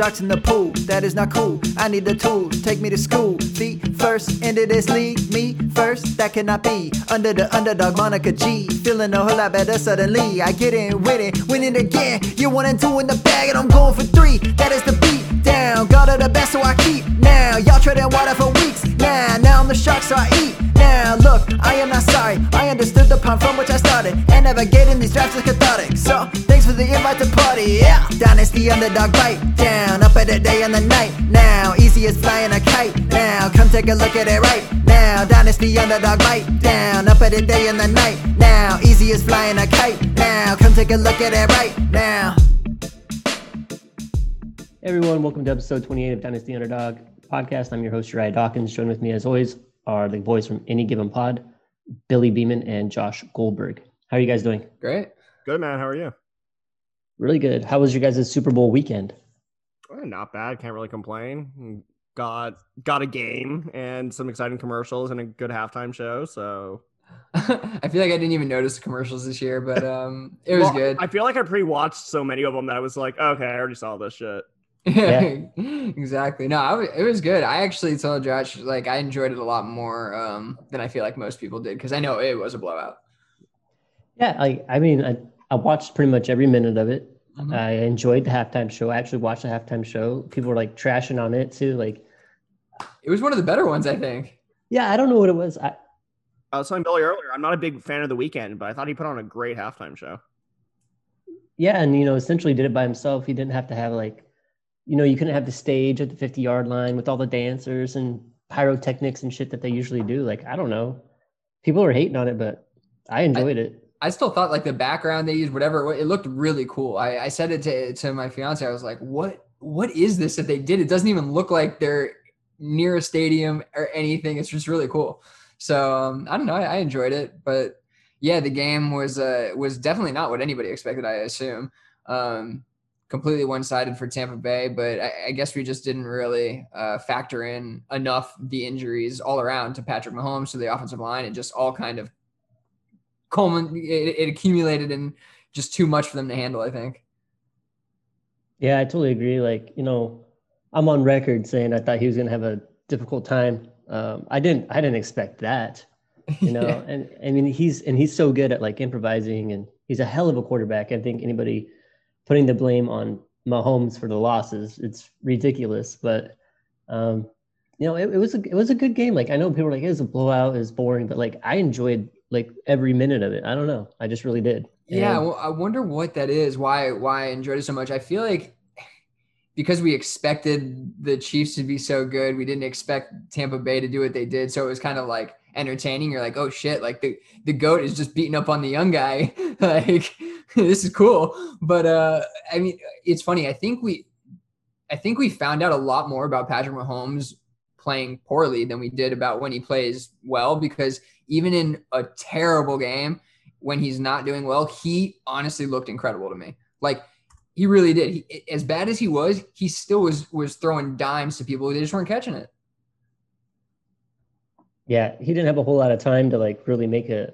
Sharks in the pool, that is not cool. I need the tools, take me to school. Feet first into this league, me first, that cannot be. Under the underdog, Monica G. Feeling a whole lot better suddenly. I get in with it, winning again. You're one and two in the bag, and I'm going for three. That is the beat down. God of the best, so I keep. Now, y'all treading water for weeks. Now, now I'm the shark, so I eat. Now, look, I am not sorry. Understood the pun from which I started. And navigating these drafts is cathartic. So, thanks for the invite to party. Yeah, dynasty underdog bite down. Up at the day and the night. Now, easy as flying a kite. Now, come take a look at it right now. Dynasty underdog bite down. Up at the day and the night. Now, easy as flying a kite. Now, come take a look at it right now. Everyone, welcome to episode 28 of Dynasty Underdog podcast. I'm your host, Uriah Dawkins. Joined with me, as always, are the boys from Any Given Pod, Billy Beeman and Josh Goldberg. How are you guys doing? Great. Good man. How are you? Really good. How was your guys' Super Bowl weekend? Eh, not bad. Can't really complain. Got got a game and some exciting commercials and a good halftime show. So I feel like I didn't even notice the commercials this year, but um, it was Well, good. I feel like I pre-watched so many of them that I was like, okay, I already saw this shit. Yeah, exactly. No, I, wa- it was good. I actually told Josh like I enjoyed it a lot more um, than I feel like most people did because I know it was a blowout. Yeah, I, I mean, I, I watched pretty much every minute of it. Mhm. I enjoyed the halftime show. I actually watched the halftime show. People were like trashing on it too. Like, It was one of the better ones, I think. yeah, I don't know what it was. I, I was telling Billy earlier, I'm not a big fan of the Weeknd, but I thought he put on a great halftime show. Yeah, and you know, essentially did it by himself. He didn't have to have like, you know, you couldn't have the stage at the 50 yard line with all the dancers and pyrotechnics and shit that they usually do. Like, I don't know. People are hating on it, but I enjoyed it. I still thought like the background they used, whatever, it it looked really cool. I, I said it to, to my fiance. I was like, what, what is this that they did? It doesn't even look like they're near a stadium or anything. It's just really cool. So um, I don't know. I, I enjoyed it, but yeah, the game was, uh, was definitely not what anybody expected. I assume, um, completely one sided for Tampa Bay, but I, I guess we just didn't really, uh, factor in enough the injuries all around to Patrick Mahomes to the offensive line and just all kind of Coleman, it, it accumulated in just too much for them to handle. I think. Yeah, I totally agree. Like, you know, I'm on record saying I thought he was going to have a difficult time. Um, I didn't, I didn't expect that, you know, Yeah. and I mean, he's, and he's so good at like improvising and he's a hell of a quarterback. I think anybody putting the blame on Mahomes for the losses, it's ridiculous, but, um, you know, it, it was a, it was a good game. Like, I know people are like, it was a blowout, it was boring, but like, I enjoyed like every minute of it. I don't know. I just really did. Yeah, And- well, I wonder what that is. Why why I enjoyed it so much. I feel like because we expected the Chiefs to be so good, we didn't expect Tampa Bay to do what they did. So it was kind of like entertaining. You're like, oh shit, like the the goat is just beating up on the young guy. like this is cool. But uh I mean, it's funny. I think we I think we found out a lot more about Patrick Mahomes playing poorly than we did about when he plays well because even in a terrible game when he's not doing well, he honestly looked incredible to me. Like he really did. He, as bad as he was, he still was was throwing dimes to people. They just weren't catching it. Yeah, he didn't have a whole lot of time to like really make a,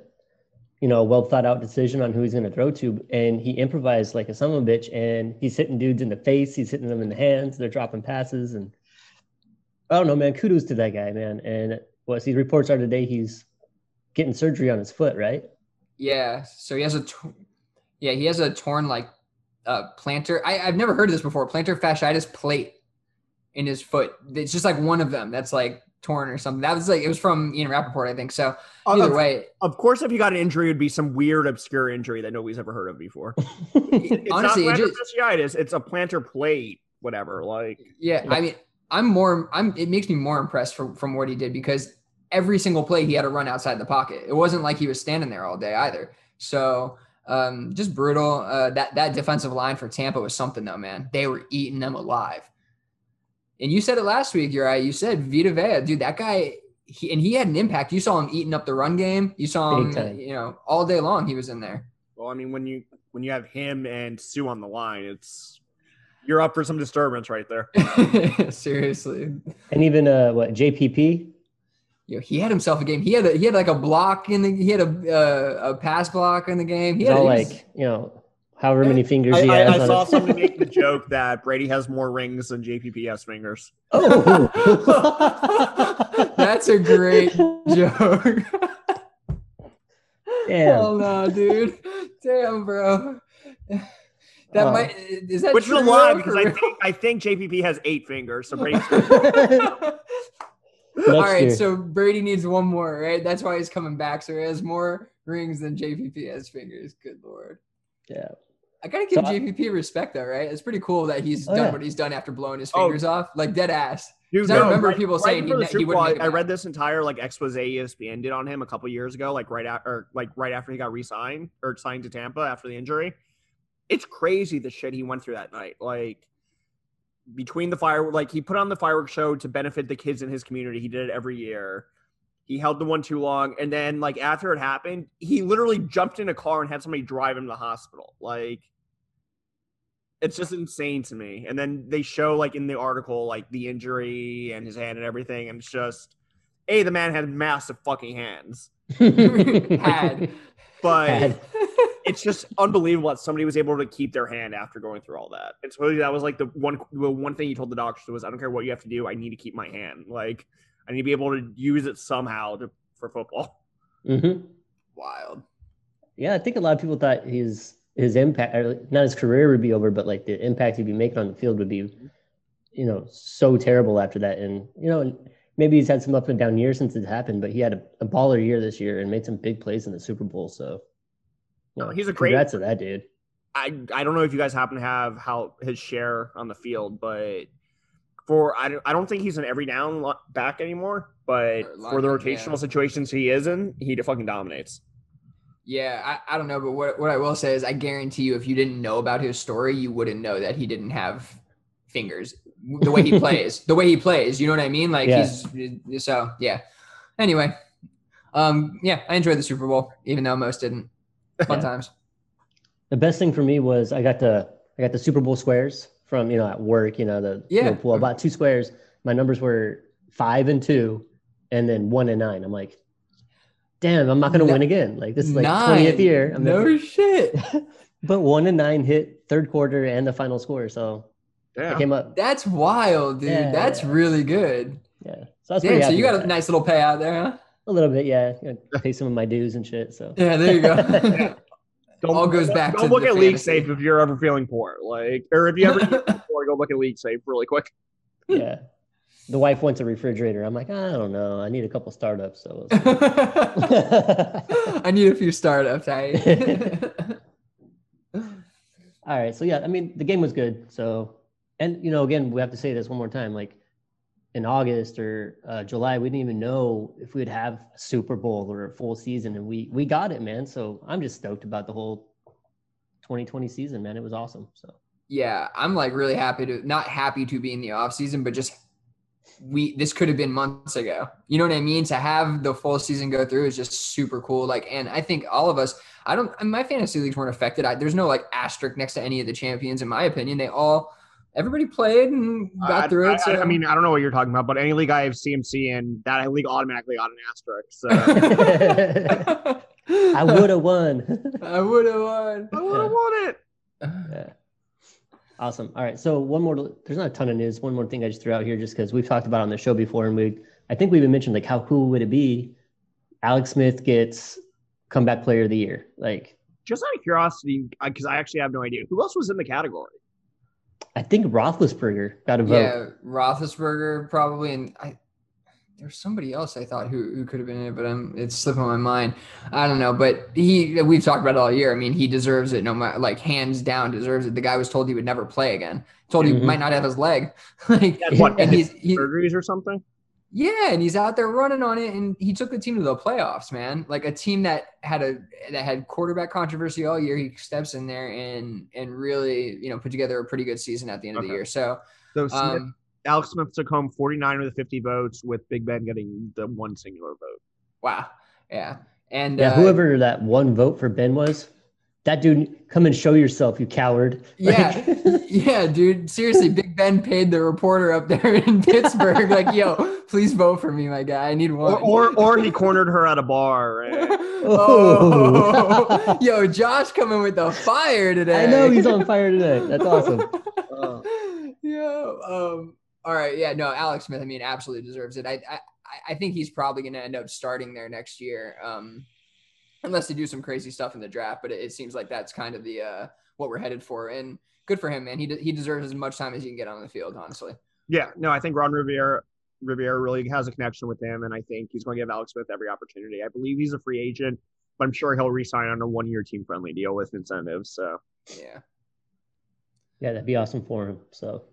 you know, well thought out decision on who he's going to throw to, and he improvised like a son of a bitch, and he's hitting dudes in the face, he's hitting them in the hands, they're dropping passes, and I don't know, man. Kudos to that guy, man. And what see reports are today, he's getting surgery on his foot, right? Yeah. So he has a, t- yeah, he has a torn like uh, plantar. I, I've never heard of this before. Plantar fasciitis plate in his foot. It's just like one of them that's like torn or something. That was like it was from Ian Rapoport, I think. So either of, way, of course, if you got an injury, it'd be some weird, obscure injury that nobody's ever heard of before. It's honestly, it not plantar just, fasciitis; it's a plantar plate, whatever. Like, Yeah, I mean, I'm more. I'm. It makes me more impressed from from what he did because every single play he had to run outside the pocket. It wasn't like he was standing there all day either. So um, just brutal. Uh, that that defensive line for Tampa was something though, man. They were eating them alive. And you said it last week, Uri. You said Vita Vea, dude. That guy. He, and he had an impact. You saw him eating up the run game. You saw him, you know, all day long. He was in there. well, I mean, when you when you have him and Suh on the line, it's you're up for some disturbance right there. Seriously, And even uh, what JPP? Yo, he had himself a game. He had a, he had like a block in the he had a uh, a pass block in the game. He had all he like, you know, however many fingers I, he I, has. I on saw it. somebody make the joke that Brady has more rings than JPP has fingers. Oh, That's a great joke. Damn. Oh no, dude. Damn, bro. That Uh, might is that Which is a lie because I think I think JPP has eight fingers. So Brady. All right, year. so Brady needs one more, right? That's why he's coming back. So he has more rings than JPP has fingers. Good lord. yeah. I gotta give So I- JPP respect though, right? It's pretty cool that he's Oh, done yeah. what he's done after blowing his Oh. fingers off, like dead ass. Dude, 'Cause I remember people saying before he he wouldn't Bowl, I read this entire like expose ESPN did on him a couple years ago, like right after, like right after he got re-signed or signed to Tampa after the injury. It's crazy the shit he went through that night. Like between the fire, like he put on the fireworks show to benefit the kids in his community. He did it every year. He held the one too long, and then like after it happened, he literally jumped in a car and had somebody drive him to the hospital. Like it's just insane to me. And then they show like in the article like the injury and his hand and everything, and it's just a the man had massive fucking hands, Had. but Had. it's just unbelievable that somebody was able to keep their hand after going through all that. And so that was like the one the one thing he told the doctors was, I don't care what you have to do, I need to keep my hand. Like I need to be able to use it somehow to, for football. hmm Wild. Yeah, I think a lot of people thought his his impact, or not his career would be over, but like the impact he'd be making on the field would be, you know, so terrible after that. And you know, maybe he's had some up and down years since it happened, but he had a, a baller year this year and made some big plays in the Super Bowl. So, you No, he's a great- congrats to that dude. I I don't know if you guys happen to have how his share on the field, but for I don't, I don't think he's an every down lo- back anymore. But Or for the rotational yeah. situations he is in, he fucking dominates. Yeah, I, I don't know, but what, what I will say is I guarantee you if you didn't know about his story, you wouldn't know that he didn't have fingers. The way he plays. the way he plays, you know what I mean? Like Yeah. he's so yeah. Anyway. Um yeah, I enjoyed the Super Bowl, even though most didn't. Fun Yeah. times. The best thing for me was I got the I got the Super Bowl squares from you know at work. You know the Yeah. field pool. I bought two squares. My numbers were five and two, and then one and nine. I'm like, damn, I'm not gonna No- win again. Like this is like Nine. twentieth year. I'm no never- shit. but one and nine hit third quarter and the final score. So I Yeah. came up. That's wild, dude. Yeah, That's yeah. really good. Yeah. So I Damn, so you got a that. nice little payout there, huh? a little bit, yeah. You know, pay some of my dues and shit. So Yeah, there you go. Don't, All goes back Don't to look the at League. Safe if you're ever feeling poor, like, or if you ever feel poor, go look at LeagueSafe really quick. yeah. The wife wants a refrigerator. I'm like, I don't know. I need a couple startups. So I need a few startups. I All right. So yeah, I mean, the game was good. So, and you know, again, we have to say this one more time. Like in August or uh, July, we didn't even know if we'd have a Super Bowl or a full season, and we we got it, man. So I'm just stoked about the whole 2020 season, man. It was awesome. So yeah, I'm like really happy to not happy to be in the off season, but just we this could have been months ago. You know what I mean? To have the full season go through is just super cool. Like, and I think all of us, I don't, my fantasy leagues weren't affected. I, there's no like asterisk next to any of the champions, in my opinion. They all, everybody played and got I, through I, it. So I, I mean, I don't know what you're talking about, but any league I have CMC in, that league automatically got an asterisk. So I would have won. I would have won. I would have won it. yeah. Awesome. All right. So one more. There's not a ton of news. One more thing I just threw out here, just because we've talked about it on the show before, and we, I think we even mentioned like how cool would it be, Alex Smith gets comeback player of the year. Like Just out of curiosity, because I actually have no idea who else was in the category. I think Roethlisberger got a vote. Yeah, Roethlisberger probably, and I there's somebody else I thought who, who could have been in it, but I'm it's slipping my mind. I don't know, but he we've talked about it all year. I mean, he deserves it. No matter like hands down deserves it. The guy was told he would never play again. Told Mhm. he might not have his leg. like, Had what, and he's he, Surgeries or something? Yeah, and he's out there running on it, and he took the team to the playoffs, man. Like a team that had a that had quarterback controversy all year. He steps in there and and really you know put together a pretty good season at the end of the year. So. So Smith, Um, Alex Smith took home 49 of the 50 votes, with Big Ben getting the one singular vote. Wow. Yeah. And Yeah, uh, whoever that one vote for Ben was, that dude, come and show yourself, you coward. Yeah, yeah, dude. Seriously, Big Ben paid the reporter up there in Pittsburgh, like, "Yo, please vote for me, my guy. I need one." Or, or, or he cornered her at a bar. Right? oh, yo, Josh coming with the fire today. I know he's on fire today. That's awesome. Yeah. Um. All right. Yeah. No, Alex Smith. I mean, absolutely deserves it. I. I. I think he's probably going to end up starting there next year. Um, unless they do some crazy stuff in the draft. But it, it seems like that's kind of the uh what we're headed for. And good for him, man. He de- he deserves as much time as he can get on the field. Honestly. yeah, no, I think Ron Rivera Riviera really has a connection with him, and I think he's going to give Alex Smith every opportunity. I believe he's a free agent, but I'm sure he'll re-sign on a one-year team-friendly deal with incentives. So Yeah. Yeah, that'd be awesome for him. So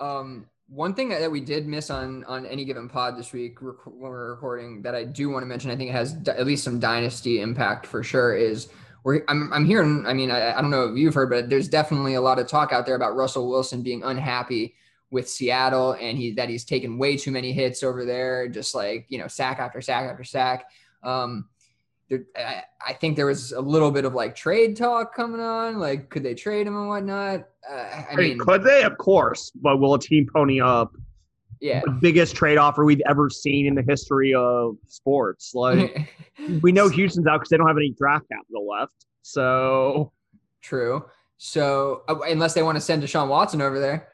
Um, one thing that we did miss on on any given pod this week rec- when we're recording that I do want to mention, I think it has d- at least some dynasty impact for sure. Is we're I'm I'm hearing. I mean, I, I don't know if you've heard, but there's definitely a lot of talk out there about Russell Wilson being unhappy with Seattle and he that he's taken way too many hits over there, just like you know sack after sack after sack. Um, there, I, I think there was a little bit of like trade talk coming on. Like, could they trade him and whatnot? Uh, I I mean, mean, could they? Of course, but will a team pony up yeah. the biggest trade offer we've ever seen in the history of sports? Like we know Houston's out because they don't have any draft capital left. So True. So uh, unless they want to send Deshaun Watson over there,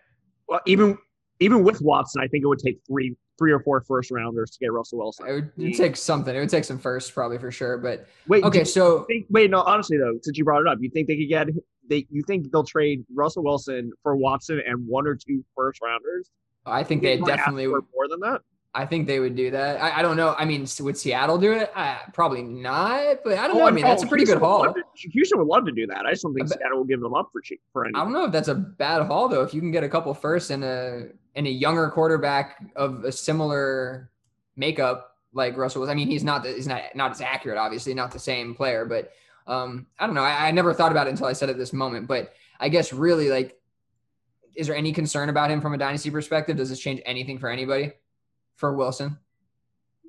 well, even even with Watson, I think it would take three three or four first rounders to get Russell Wilson. it would, it would take something. It would take some first, probably for sure. But Wait, okay, so think, wait, no, honestly though, since you brought it up, you think they could get they you think they'll trade Russell Wilson for Watson and one or two first rounders? I think they You might ask definitely. for more than that. I think they would do that. I, I don't know. I mean, would Seattle do it? Uh, probably not. But I don't know. I mean, that's a pretty good Houston would haul. to- Houston would love to do that. I just don't think I bet- Seattle will give them up for cheap for I don't know if that's a bad haul though. If you can get a couple first and a and a younger quarterback of a similar makeup like Russell was. I mean, he's not the, he's not not as accurate, obviously, not the same player, but um, I don't know. I, I never thought about it until I said it this moment. But I guess really like, is there any concern about him from a dynasty perspective? Does this change anything for anybody for Wilson?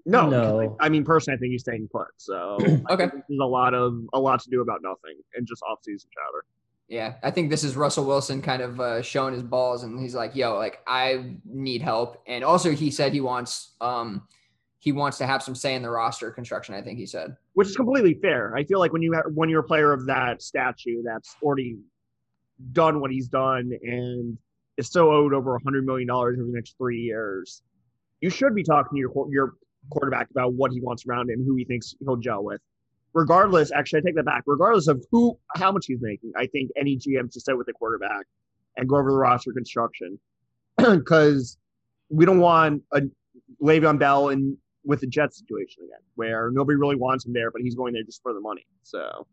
No, No. because I, I mean personally, I think he's staying put. So Okay. there's a lot of a lot to do about nothing and just off season chatter. Yeah, I think this is Russell Wilson kind of uh, showing his balls, and he's like, "Yo, like I need help." And also, he said he wants um he wants to have some say in the roster construction. I think he said. which is completely fair. I feel like when you when you're a player of that statue that's already done what he's done and is still owed over a hundred million dollars over the next three years, you should be talking to your your quarterback about what he wants around him, who he thinks he'll gel with. Regardless, actually, I take that back. Regardless of who, how much he's making, I think any GM should sit with the quarterback and go over the roster construction because we don't want a Le'Veon Bell in with the Jets situation again, where nobody really wants him there, but he's going there just for the money. So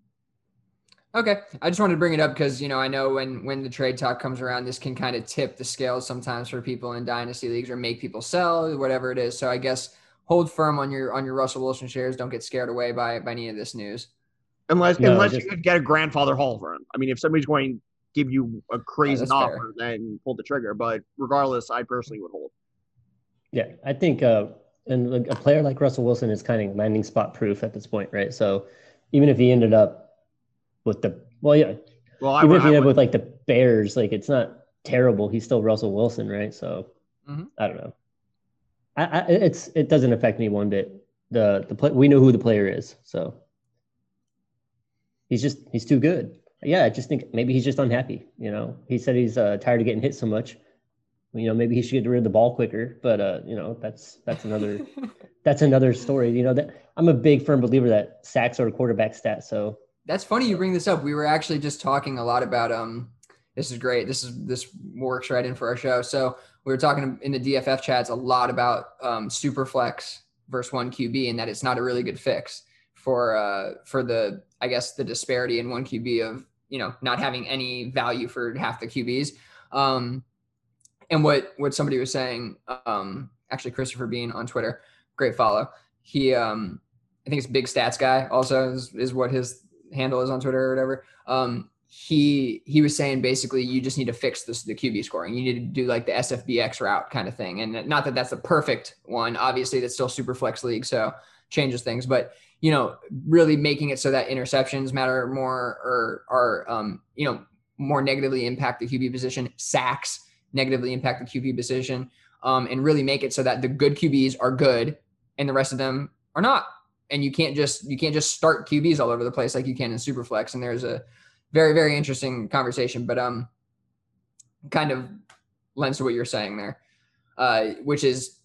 Okay, I just wanted to bring it up because you know I know when when the trade talk comes around, this can kind of tip the scales sometimes for people in dynasty leagues or make people sell whatever it is. So I guess hold firm on your on your Russell Wilson shares. Don't get scared away by by any of this news. unless No, unless just- you could get a grandfather haul for him. I mean, if somebody's going to give you a crazy that's fair. offer, then pull the trigger. But regardless, I personally would hold. Yeah, I think uh, and a player like Russell Wilson is kind of landing spot proof at this point, right? So even if he ended up with the well, yeah, Well, I even would, if he I ended up with like the Bears, like it's not terrible. He's still Russell Wilson, right? So Mhm. I don't know. I, I it's it doesn't affect me one bit. The the play, we know who the player is, so he's just he's too good. Yeah, I just think maybe he's just unhappy. You know, he said he's uh, tired of getting hit so much. You know, maybe he should get rid of the ball quicker. But uh, you know, that's that's another that's another story. You know, that I'm a big firm believer that sacks are a quarterback stat. So That's funny you bring this up. We were actually just talking a lot about um this is great. This is this works right in for our show. So we were talking in the DFF chats a lot about um super flex versus one QB and that it's not a really good fix for uh for the I guess the disparity in one QB of you know not having any value for half the QBs. Um and what what somebody was saying, um actually Christopher Bean on Twitter, great follow. He um I think it's big stats guy also is, is what his handle is on Twitter or whatever. Um, he he was saying basically you just need to fix this the QB scoring. You need to do like the SFBX route kind of thing. And not that that's the perfect one. Obviously, that's still super flex league, so changes things. But you know, really making it so that interceptions matter more or are, um, you know, more negatively impact the QB position, sacks negatively impact the QB position, um, and really make it so that the good QBs are good and the rest of them are not. And you can't just you can't just start QBs all over the place like you can in Superflex. And there's a very very interesting conversation, but um, kind of lends to what you're saying there, uh, which is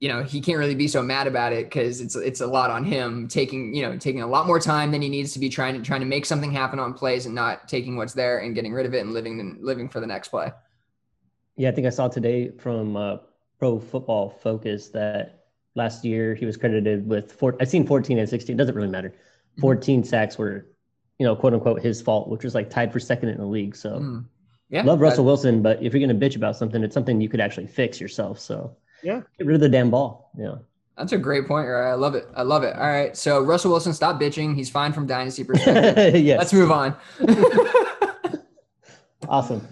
you know he can't really be so mad about it because it's it's a lot on him taking you know taking a lot more time than he needs to be trying to trying to make something happen on plays and not taking what's there and getting rid of it and living and living for the next play. Yeah, I think I saw today from uh, Pro Football Focus that last year he was credited with four. I've seen 14 and 16. It doesn't really matter. Mm-hmm. 14 mm-hmm. sacks were, you know, quote unquote his fault, which was like tied for second in the league. So. Mm. Yeah, love Russell Wilson, but if you're going to bitch about something, it's something you could actually fix yourself. So yeah. Get rid of the damn ball. Yeah. That's a great point, right? I love it. I love it. All right. So Russell Wilson, stop bitching. He's fine from dynasty perspective. yes. Let's move on. awesome.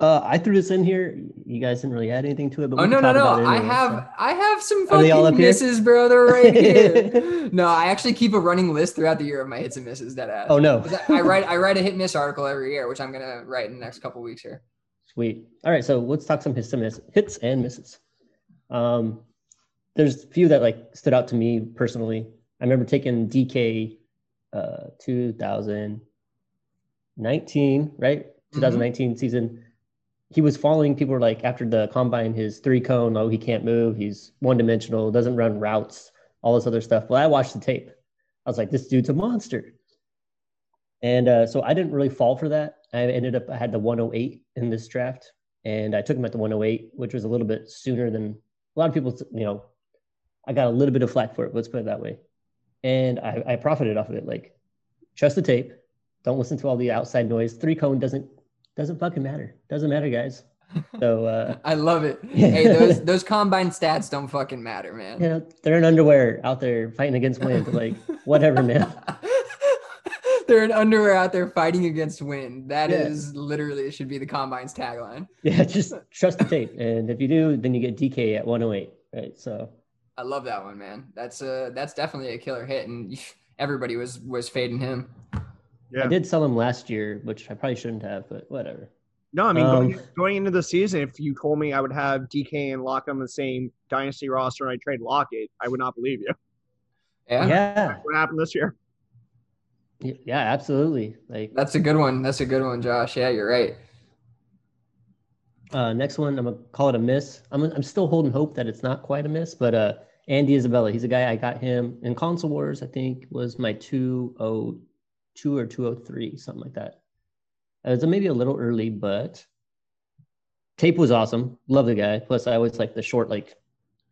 Uh, I threw this in here. You guys didn't really add anything to it, but oh no, no, no! Anyway, I have, so. I have some fucking misses, bro. They're right here. no, I actually keep a running list throughout the year of my hits and misses. That ass. Oh no! I write, I write a hit miss article every year, which I'm gonna write in the next couple weeks here. Sweet. All right, so let's talk some hits and miss, hits and misses. Um, there's a few that like stood out to me personally. I remember taking DK uh, 2019, right? 2019 mm-hmm. season. He was following People like, after the combine, his three cone, oh, he can't move. He's one dimensional, doesn't run routes, all this other stuff. Well, I watched the tape. I was like, this dude's a monster. And uh, so I didn't really fall for that. I ended up, I had the 108 in this draft, and I took him at the 108, which was a little bit sooner than a lot of people, you know, I got a little bit of flack for it. Let's put it that way. And I, I profited off of it. Like, trust the tape. Don't listen to all the outside noise. Three cone doesn't doesn't fucking matter. Doesn't matter, guys. So uh, I love it. Hey, those those combine stats don't fucking matter, man. You know, they're in underwear out there fighting against wind. Like, whatever, man. they're in underwear out there fighting against wind. That yeah. is literally it should be the combine's tagline. Yeah, just trust the tape, and if you do, then you get DK at 108. Right, so. I love that one, man. That's uh that's definitely a killer hit, and everybody was was fading him. Yeah. I did sell him last year, which I probably shouldn't have, but whatever. No, I mean um, going, going, into the season, if you told me I would have DK and Lock on the same dynasty roster and I trade Lockett, I would not believe you. Yeah. yeah. what happened this year? Yeah, absolutely. Like that's a good one. That's a good one, Josh. Yeah, you're right. Uh, next one, I'm gonna call it a miss. I'm I'm still holding hope that it's not quite a miss, but uh, Andy Isabella, he's a guy I got him in console wars. I think was my 202 or 203, something like that. It was maybe a little early, but tape was awesome. Love the guy. Plus, I always like the short, like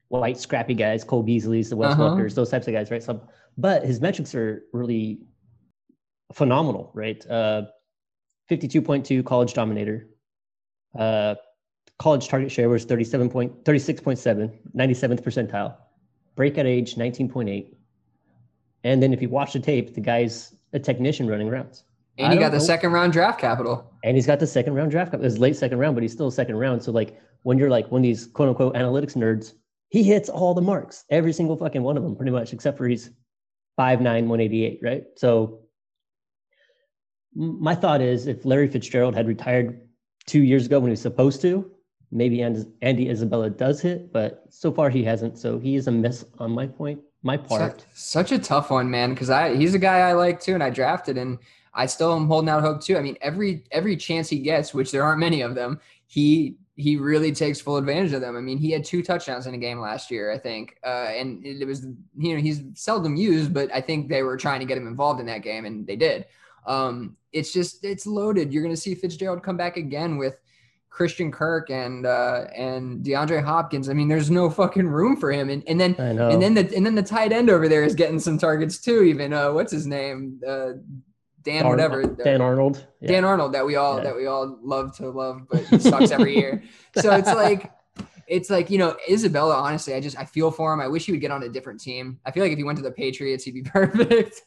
white, scrappy guys, Cole Beasley's, the Wes uh-huh. Welkers, those types of guys, right? So, but his metrics are really phenomenal, right? Uh, 52.2 college dominator. Uh, college target share was 37 point, 36.7, 97th percentile. Breakout age 19.8. And then if you watch the tape, the guy's a technician running rounds. And he got the know. second round draft capital. And he's got the second round draft capital. It's late second round, but he's still second round. So like when you're like one of these quote unquote analytics nerds, he hits all the marks, every single fucking one of them, pretty much, except for he's 5'9, 188, right? So my thought is if Larry Fitzgerald had retired two years ago when he was supposed to, maybe Andy Isabella does hit, but so far he hasn't. So he is a miss on my point, my part. Such, such a tough one, man, because I he's a guy I like too, and I drafted, and I still am holding out hope too. I mean, every every chance he gets, which there aren't many of them, he he really takes full advantage of them. I mean, he had two touchdowns in a game last year, I think, uh, and it was you know he's seldom used, but I think they were trying to get him involved in that game, and they did. Um, it's just it's loaded. You're going to see Fitzgerald come back again with Christian Kirk and uh, and DeAndre Hopkins. I mean, there's no fucking room for him. And and then and then the and then the tight end over there is getting some targets too. Even uh, what's his name? Uh, Dan, whatever. Dan Arnold. Yeah. Dan Arnold that we all yeah. that we all love to love, but he sucks every year. So it's like it's like you know Isabella. Honestly, I just I feel for him. I wish he would get on a different team. I feel like if he went to the Patriots, he'd be perfect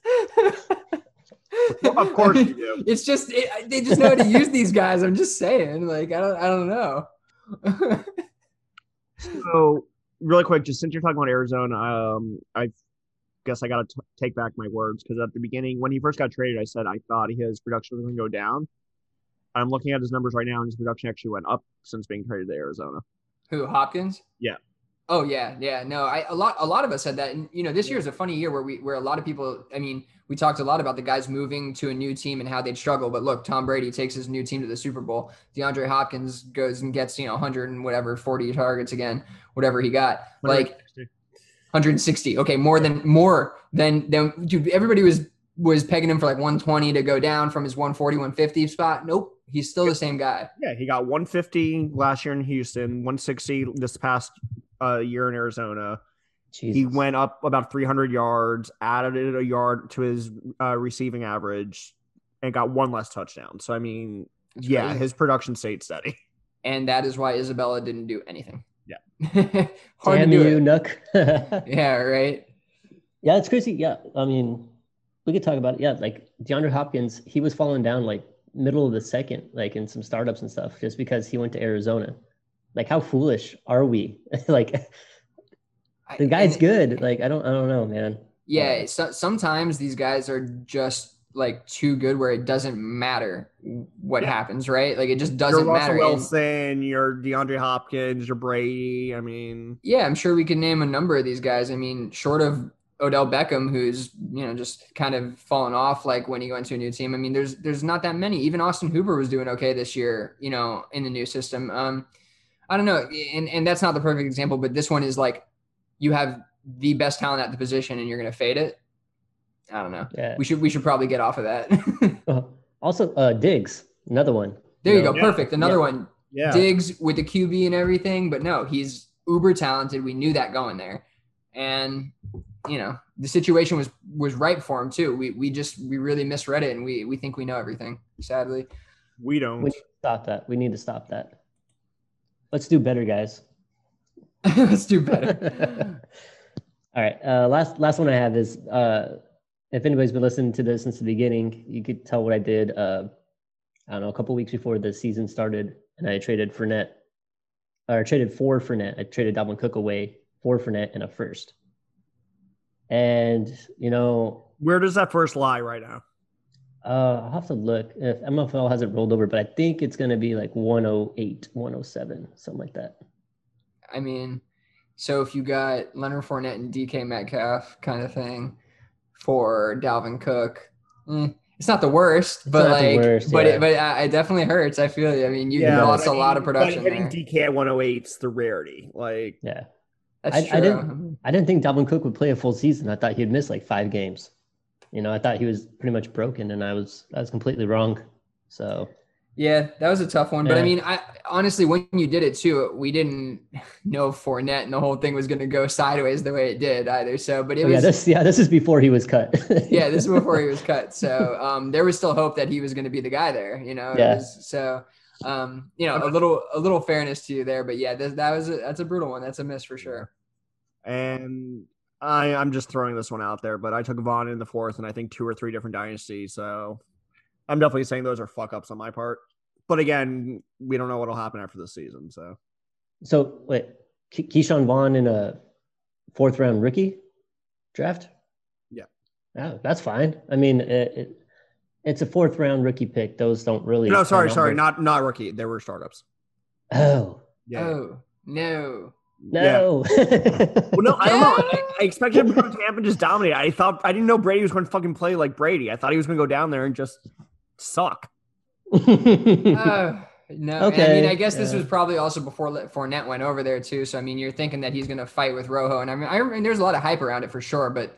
of course you do. It's just it, they just know how to use these guys. I'm just saying, like I don't I don't know. so really quick, just since you're talking about Arizona, um, I guess I got to take back my words because at the beginning, when he first got traded, I said I thought his production was going to go down. I'm looking at his numbers right now, and his production actually went up since being traded to Arizona. Who Hopkins? Yeah. Oh yeah, yeah. No, I a lot a lot of us said that, and you know, this year is a funny year where we where a lot of people. I mean, we talked a lot about the guys moving to a new team and how they'd struggle. But look, Tom Brady takes his new team to the Super Bowl. DeAndre Hopkins goes and gets you know 100 and whatever 40 targets again, whatever he got. Like 160. Okay, more than more than than dude. Everybody was was pegging him for like 120 to go down from his 140 150 spot. Nope, he's still the same guy. Yeah, he got 150 last year in Houston, 160 this past uh, year in Arizona. Jesus. He went up about 300 yards, added a yard to his uh, receiving average, and got one less touchdown. So I mean, That's yeah, crazy. his production stayed steady. and that is why Isabella didn't do anything. Yeah. hard Damn to do you, it. Nook. Yeah, right. Yeah, it's crazy. Yeah, I mean, we could talk about it. Yeah, like DeAndre Hopkins, he was falling down like middle of the second, like in some startups and stuff, just because he went to Arizona. Like, how foolish are we? like, the guy's and- good. Like, I don't, I don't know, man. Yeah, so, sometimes these guys are just like too good where it doesn't matter what Yeah. happens, right? Like it just doesn't Russell matter. And- Wilson, your DeAndre Hopkins, your Brady. I mean, yeah, I'm sure we could name a number of these guys. I mean, short of Odell Beckham, who's you know just kind of fallen off like when he went to a new team. I mean, there's there's not that many. Even Austin Hooper was doing okay this year, you know, in the new system. Um, I don't know, and and that's not the perfect example, but this one is like you have the best talent at the position and you're gonna fade it. I don't know. Yeah. We should we should probably get off of that. Uh, also, uh, Diggs, another one. there you know? go, Yeah. perfect. Another Yeah. one. yeah, Diggs with the QB and everything, but no, he's uber talented. We knew that going there, and you know the situation was was right for him too. We we just we really misread it, and we we think we know everything. Sadly, we don't. We need to stop that. We need to stop that. Let's do better, guys. let's do better. All right. Uh, last last one I have is uh, if anybody's been listening to this since the beginning, you could tell what I did. Uh, I don't know, a couple weeks before the season started, and I traded Fournette, or traded for Fournette. I traded Dalvin Cook away for Fournette and a first. And you know, Where does that first lie right now? Uh, I'll have to look if MFL hasn't rolled over, but I think it's going to be like 108, 107, something like that. I mean, so if you got Leonard Fournette and DK Metcalf kind of thing for Dalvin Cook, eh, it's not the worst, but like, worst, but yeah. it, but uh, it definitely hurts. I feel you. I mean, you Yeah, lost but a lot of but production Hitting there. DK at 108 is the rarity. Like, Yeah. That's I- true. I didn't- I didn't think Dalvin Cook would play a full season. I thought he'd miss like five games. You know, I thought he was pretty much broken, and I was I was completely wrong. So Yeah, that was a tough one. But I mean, I honestly, when you did it too, we didn't know Fournette and the whole thing was going to go sideways the way it did either. So, but it Oh, yeah, was this yeah this is before he was cut. yeah, this is before he was cut. So um, there was still hope that he was going to be the guy there. You know, Yeah. was- so um, you know, a little a little fairness to you there. But yeah, that, that was a, that's a brutal one. That's a miss for sure. and I, I'm just throwing this one out there, but I took Vaughn in the fourth, and I think two or three different dynasties. So I'm definitely saying those are fuck ups on my part. But again, we don't know what'll happen after the season. So so wait, Ke- Ke'Shawn Vaughn in a fourth round rookie draft? Yeah. Oh, that's fine. I mean, it, it, it's a fourth round rookie pick. Those don't really. no, sorry, sorry, very- not not rookie. There were startups. Oh Yeah. Oh no. No. Well, no, I don't know. I, I expected him to go to Tampa and just dominate. I thought I didn't know Brady was going to fucking play like Brady. I thought he was going to go down there and just suck. Oh, no. And I mean, I guess this was probably also before Le- Fournette went over there too. So I mean, you're thinking that he's going to fight with Rojo, and I mean, I mean, there's a lot of hype around it for sure. But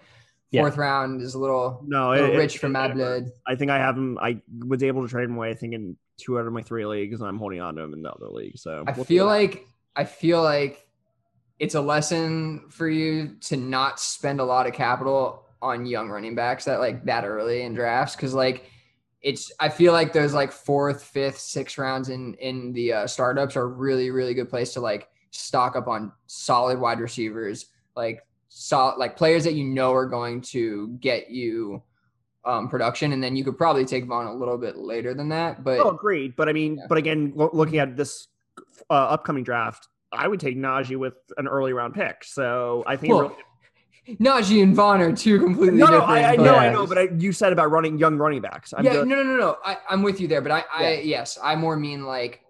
Yeah. fourth round is a little, No, little it- rich it- for it- Mad Blood. I think I have him. I was able to trade him away. I think in two out of my three leagues, and I'm holding on to him in the other league. So I we'll feel like I feel like it's a lesson for you to not spend a lot of capital on young running backs that like that early in drafts because like it's I feel like those like fourth, fifth, sixth rounds in in the uh, startups are really really good place to like stock up on solid wide receivers like solid like players that you know are going to get you um, production and then you could probably take Vaughn a little bit later than that but Oh, agreed. But I mean, Yeah. but again, lo- looking at this uh, upcoming draft, I would take Najee with an early round pick. So I think. Well, really- Najee and Vaughn are two completely No, no, different. I, I know, I know, but I, you said about running young running backs. I'm yeah, just- no, no, no, no. I, I'm with you there, but I, I, Yeah. yes, I more mean like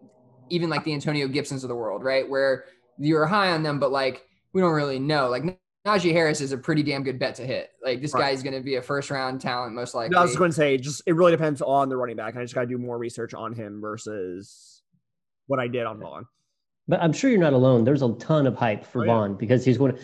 even like the Antonio Gibsons of the world, right? Where you're high on them, but like we don't really know. Like Najee Harris is a pretty damn good bet to hit. Like this Right. guy's going to be a first round talent, most likely. No, I was going to say, just it really depends on the running back. and I just got to do more research on him versus what I did on Vaughn. But I'm sure you're not alone. There's a ton of hype for Oh, yeah. Vaughn because he's going to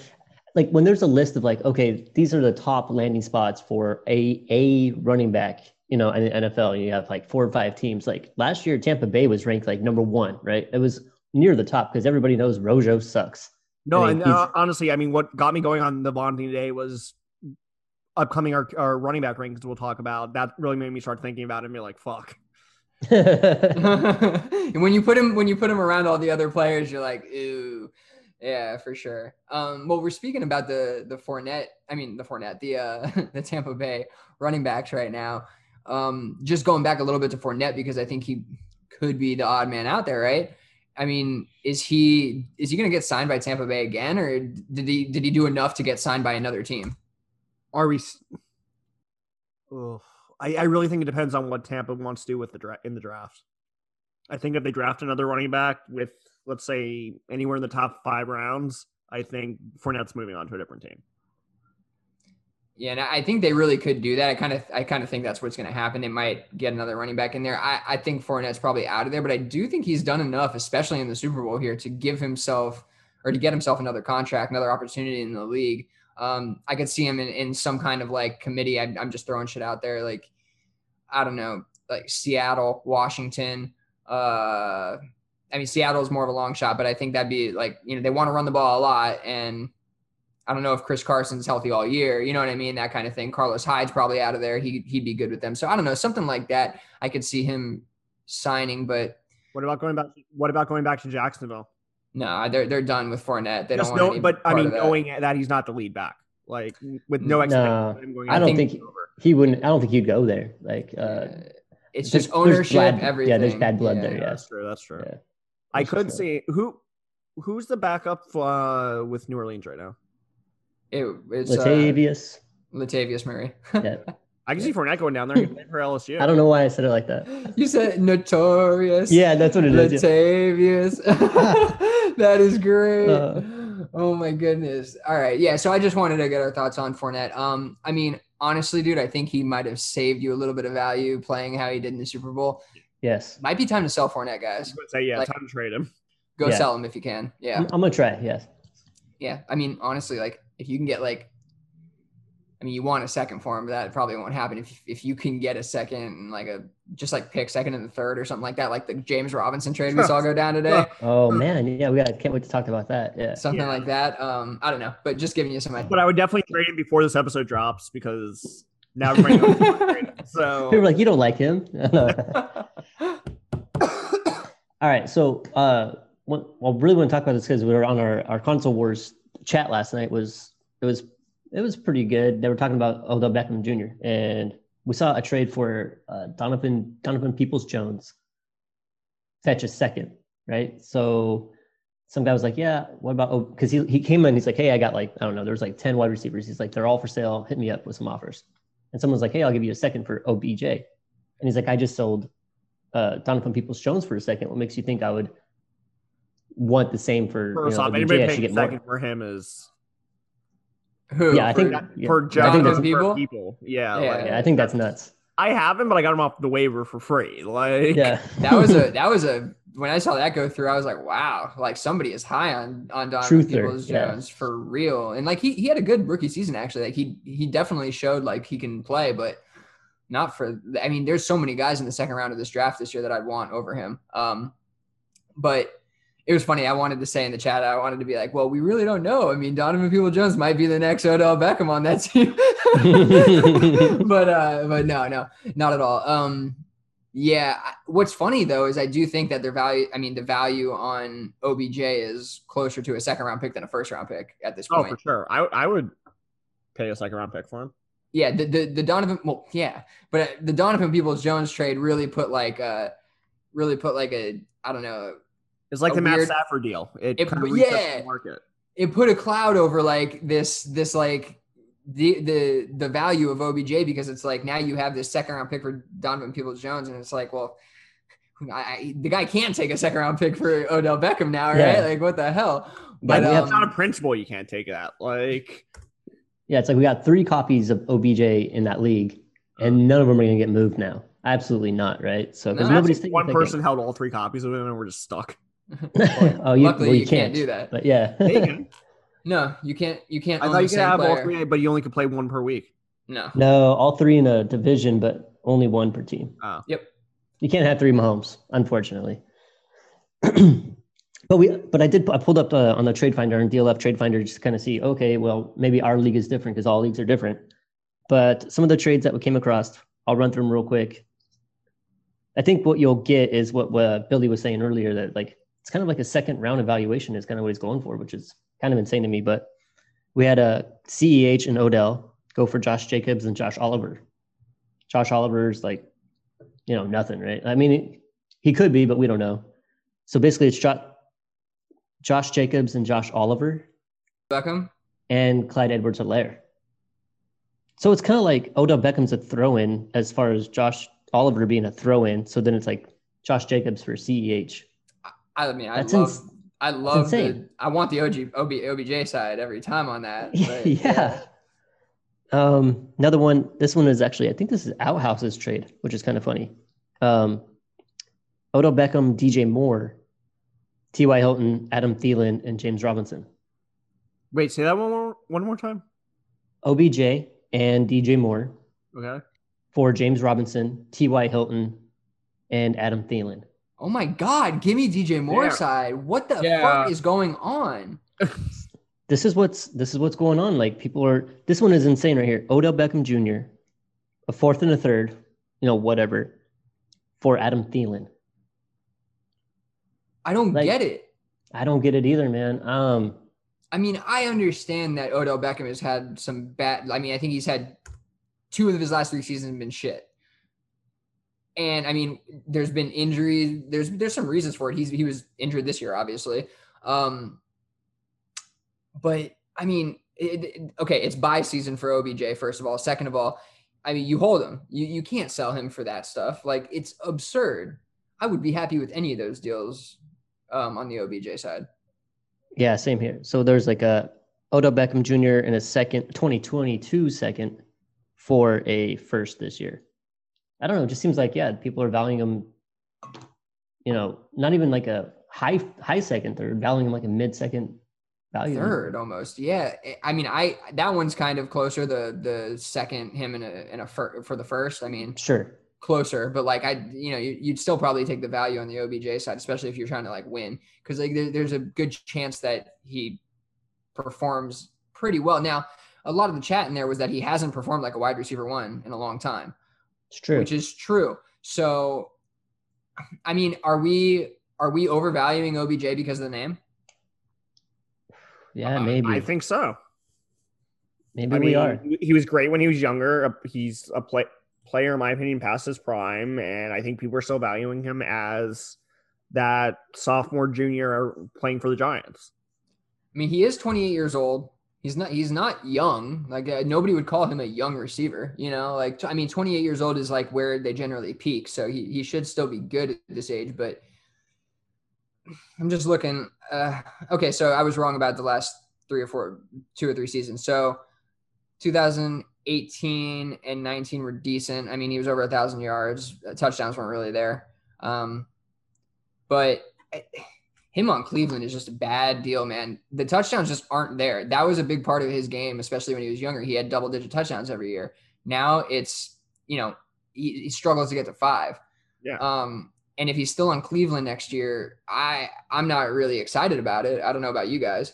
like when there's a list of like, okay, these are the top landing spots for a a running back, you know, in the NFL. And you have like four or five teams. Like last year, Tampa Bay was ranked like number one, right? It was near the top because everybody knows Rojo sucks. No, I mean, and uh, honestly, I mean, what got me going on the Vaughn thing today was upcoming our, our running back rankings we'll talk about. That really made me start thinking about it and be like, fuck. And when you put him when you put him around all the other players, you're like, ooh, yeah, for sure. Um, well, we're speaking about the the Fournette, I mean the Fournette, the uh, the Tampa Bay running backs right now. Um, just going back a little bit to Fournette because I think he could be the odd man out there, right? I mean, is he is he going to get signed by Tampa Bay again, or did he did he do enough to get signed by another team? Are we? s- Ugh. I, I really think it depends on what Tampa wants to do with the dra- in the draft. I think if they draft another running back with, let's say, anywhere in the top five rounds, I think Fournette's moving on to a different team. Yeah, and I think they really could do that. I kind of, I kind of think that's what's going to happen. They might get another running back in there. I, I think Fournette's probably out of there, but I do think he's done enough, especially in the Super Bowl here, to give himself or to get himself another contract, another opportunity in the league. Um, I could see him in, in some kind of like committee. I, I'm just throwing shit out there, like I don't know, like Seattle, Washington. Uh, I mean, Seattle is more of a long shot, but I think that'd be like you know they want to run the ball a lot and I don't know if Chris Carson's healthy all year. You know what I mean? That kind of thing. Carlos Hyde's probably out of there. He he'd be good with them. So I don't know, something like that. I could see him signing, but What about going back? What about going back to Jacksonville? no, they're they're done with Fournette. They Just don't want know, any but I mean, of that. knowing that he's not the lead back, like with no No, expectation. of I don't to think- take over. He wouldn't. I don't think he'd go there. Like, uh, it's just ownership, bad- everything. yeah, there's bad blood there, Yeah, yeah. that's true. That's true. yeah. I That's for could sure. see who who's the backup uh, with New Orleans right now. It, it's uh, Latavius. Latavius Murray. yeah. I can see Fournette going down there for LSU. I don't know why I said it like that. you said notorious. Yeah, that's what it is. yeah. Latavius. that is great. Uh. oh my goodness. All right. Yeah. So I just wanted to get our thoughts on Fournette. Um, I mean, honestly, dude, I think he might have saved you a little bit of value playing how he did in the Super Bowl. Yes. Might be time to sell Fournette, I guys. gonna say yeah, Like- time to trade him. Go Yeah. sell him if you can. Yeah. I'm, I'm gonna try. Yes. Yeah. I mean, honestly, like if you can get like I mean, you want a second for him, but that probably won't happen. If if you can get a second and like a just like pick second and the third or something like that, like the James Robinson trade we saw go down today, Oh man, yeah, we got. Can't wait to talk about that. Yeah. something Yeah. like that. Um, I don't know, but just giving you some ideas. But. I would definitely trade him before this episode drops because now everybody knows I'm gonna trade him. People So are like, you don't like him. All right, so uh, what, well, really want to talk about this because we were on our, our console wars chat last night. Was it was it was pretty good. They were talking about Odell Beckham Jr. and we saw a trade for uh, Donovan Donovan Peoples Jones fetch a second, right? So some guy was like, "Yeah, what about?" Oh, because he he came in, he's like, "Hey, I got like I don't know, there's like ten wide receivers." He's like, "They're all for sale. Hit me up with some offers." And someone's like, "Hey, I'll give you a second for OBJ," and he's like, "I just sold uh, Donovan Peoples Jones for a second. What makes you think I would want the same for first you know, off, anybody paying get more. second for him is Who? Yeah, I think for- that- yeah. for I think Jonathan that's- people. people? people. Yeah, Yeah. like, Yeah, I think that's nuts. I have him, but I got him off the waiver for free. Like, Yeah, that was a that was a when I saw that go through, I was like, wow, like somebody is high on on Donovan Truther, Peoples yeah. Jones for real. And like he he had a good rookie season actually. Like he he definitely showed like he can play, but not for I mean, there's so many guys in the second round of this draft this year that I'd want over him. Um but it was funny. I wanted to say in the chat, I wanted to be like, well, we really don't know. I mean, Donovan People Jones might be the next Odell Beckham on that team. but uh, but no, no, not at all. Um, yeah. What's funny though is I do think that their value. I mean, the value on OBJ is closer to a second round pick than a first round pick at this point. oh, point. for sure. I I would pay a second round pick for him. Yeah, the, the the Donovan. Well, yeah, but uh, the Donovan Peoples Jones trade really put like uh really put like a I don't know. It's like A the Matt weird- Stafford deal. It, It- kind of yeah. the market. It put a cloud over like this this like the the the value of OBJ because it's like now you have this second round pick for Donovan Peoples Jones, and it's like, well, I, I, the guy can't take a second round pick for Odell Beckham now, right? Yeah. Like, what the hell? Yeah, But we have um, It's not a principle. You can't take that. Like, Yeah, it's like we got three copies of OBJ in that league, and none of them are going to get moved now. Absolutely not, right? So because No, nobody's one that person held all three copies of it, and we're just stuck. game. oh, you, luckily well, you, can't. do that. But yeah, Yeah, you. No, you can't. You can't. I thought you could same have all three, but you only could play one per week. No. no, all three in a division, but only one per team. Oh. Yep. You can't have three Mahomes, unfortunately. but we, but I did. I pulled up uh, on the Trade Finder and DLF Trade Finder just to kind of see. Okay, well, maybe our league is different because all leagues are different. But some of the trades that we came across, I'll run through them real quick. I think what you'll get is what, what Billy was saying earlier that like it's kind of like a second round evaluation is kind of what he's going for, which is kind of insane to me. But we had a CEH and Odell go for Josh Jacobs and Josh Oliver. Josh Oliver's like, you know, nothing, right? I mean, he could be, but we don't know. So basically, it's Josh, Josh Jacobs and Josh Oliver Beckham. and Clyde Edwards-Helaire. So it's kind of like Odell Beckham's a throw in as far as Josh Oliver being a throw in. So then it's like Josh Jacobs for CEH. I mean, I That's love. ins- I love the. insane. I want the OG OB, OBJ side every time on that. but yeah. Um, another one. This one is actually, I think this is Outhouse's trade, which is kind of funny. Um, Odell Beckham, DJ Moore, T.Y. Hilton, Adam Thielen, and James Robinson. Wait, say that one more one more time. OBJ and DJ Moore Okay. for James Robinson, T.Y. Hilton, and Adam Thielen. Oh my God! Give me DJ Moore Yeah. side. What the Yeah. fuck is going on? This is what's this is what's going on. Like people are. This one is insane right here. Odell Beckham Jr. A fourth and a third, you know, whatever, for Adam Thielen. I don't Like- get it. I don't get it either, man. Um, I mean, I understand that Odell Beckham has had some bad. I mean, I think he's had two of his last three seasons have been shit. And I mean, there's been injuries. There's there's some reasons for it. He's he was injured this year, obviously. Um, but I mean, it, it- okay, it's buy season for OBJ. First of all, second of all, I mean, you hold him. You you can't sell him for that stuff. Like it's absurd. I would be happy with any of those deals um, on the OBJ side. yeah, same here. So there's like a Odell Beckham Jr. in a second, 2022 second for a first this year. I don't know. It just seems like yeah, people are valuing him. You know, not even like a high high second. They're valuing him like a mid second value. third almost yeah I- mean i that one's kind of closer the the second him in a in a fir- for the first i mean Sure. closer but like i you know you, you'd still probably take the value on the obj side especially if you're trying to like win because like there, there's a good chance that he performs pretty well now a lot of the chat in there was that he hasn't performed like a wide receiver one in a long time It's true. which is true so i mean are we are we overvaluing obj because of the name yeah, Uh, maybe. I think so. maybe I we mean, are. he- he was great when he was younger. Uh, He's a play, player, in my opinion, past his prime, and I think people are still valuing him as that sophomore, junior playing for the Giants. I mean, he is 28 years old. He's not. He's not young. Like uh, nobody would call him a young receiver. You know, like t- I mean, 28 years old is like where they generally peak. So he he should still be good at this age. But I'm just looking. Uh, okay, so I was wrong about the last three or four, two or three seasons. So 2018 and 19 were decent. I mean, he was over a thousand yards. Uh, Touchdowns weren't really there. Um, but eh, him on Cleveland is just a bad deal, man. The touchdowns just aren't there. That was a big part of his game, especially when he was younger. He had double digit touchdowns every year. Now it's, you know, he, he struggles to get to five. Yeah. Um, and if he's still on Cleveland next year, I I'm not really excited about it. I don't know about you guys.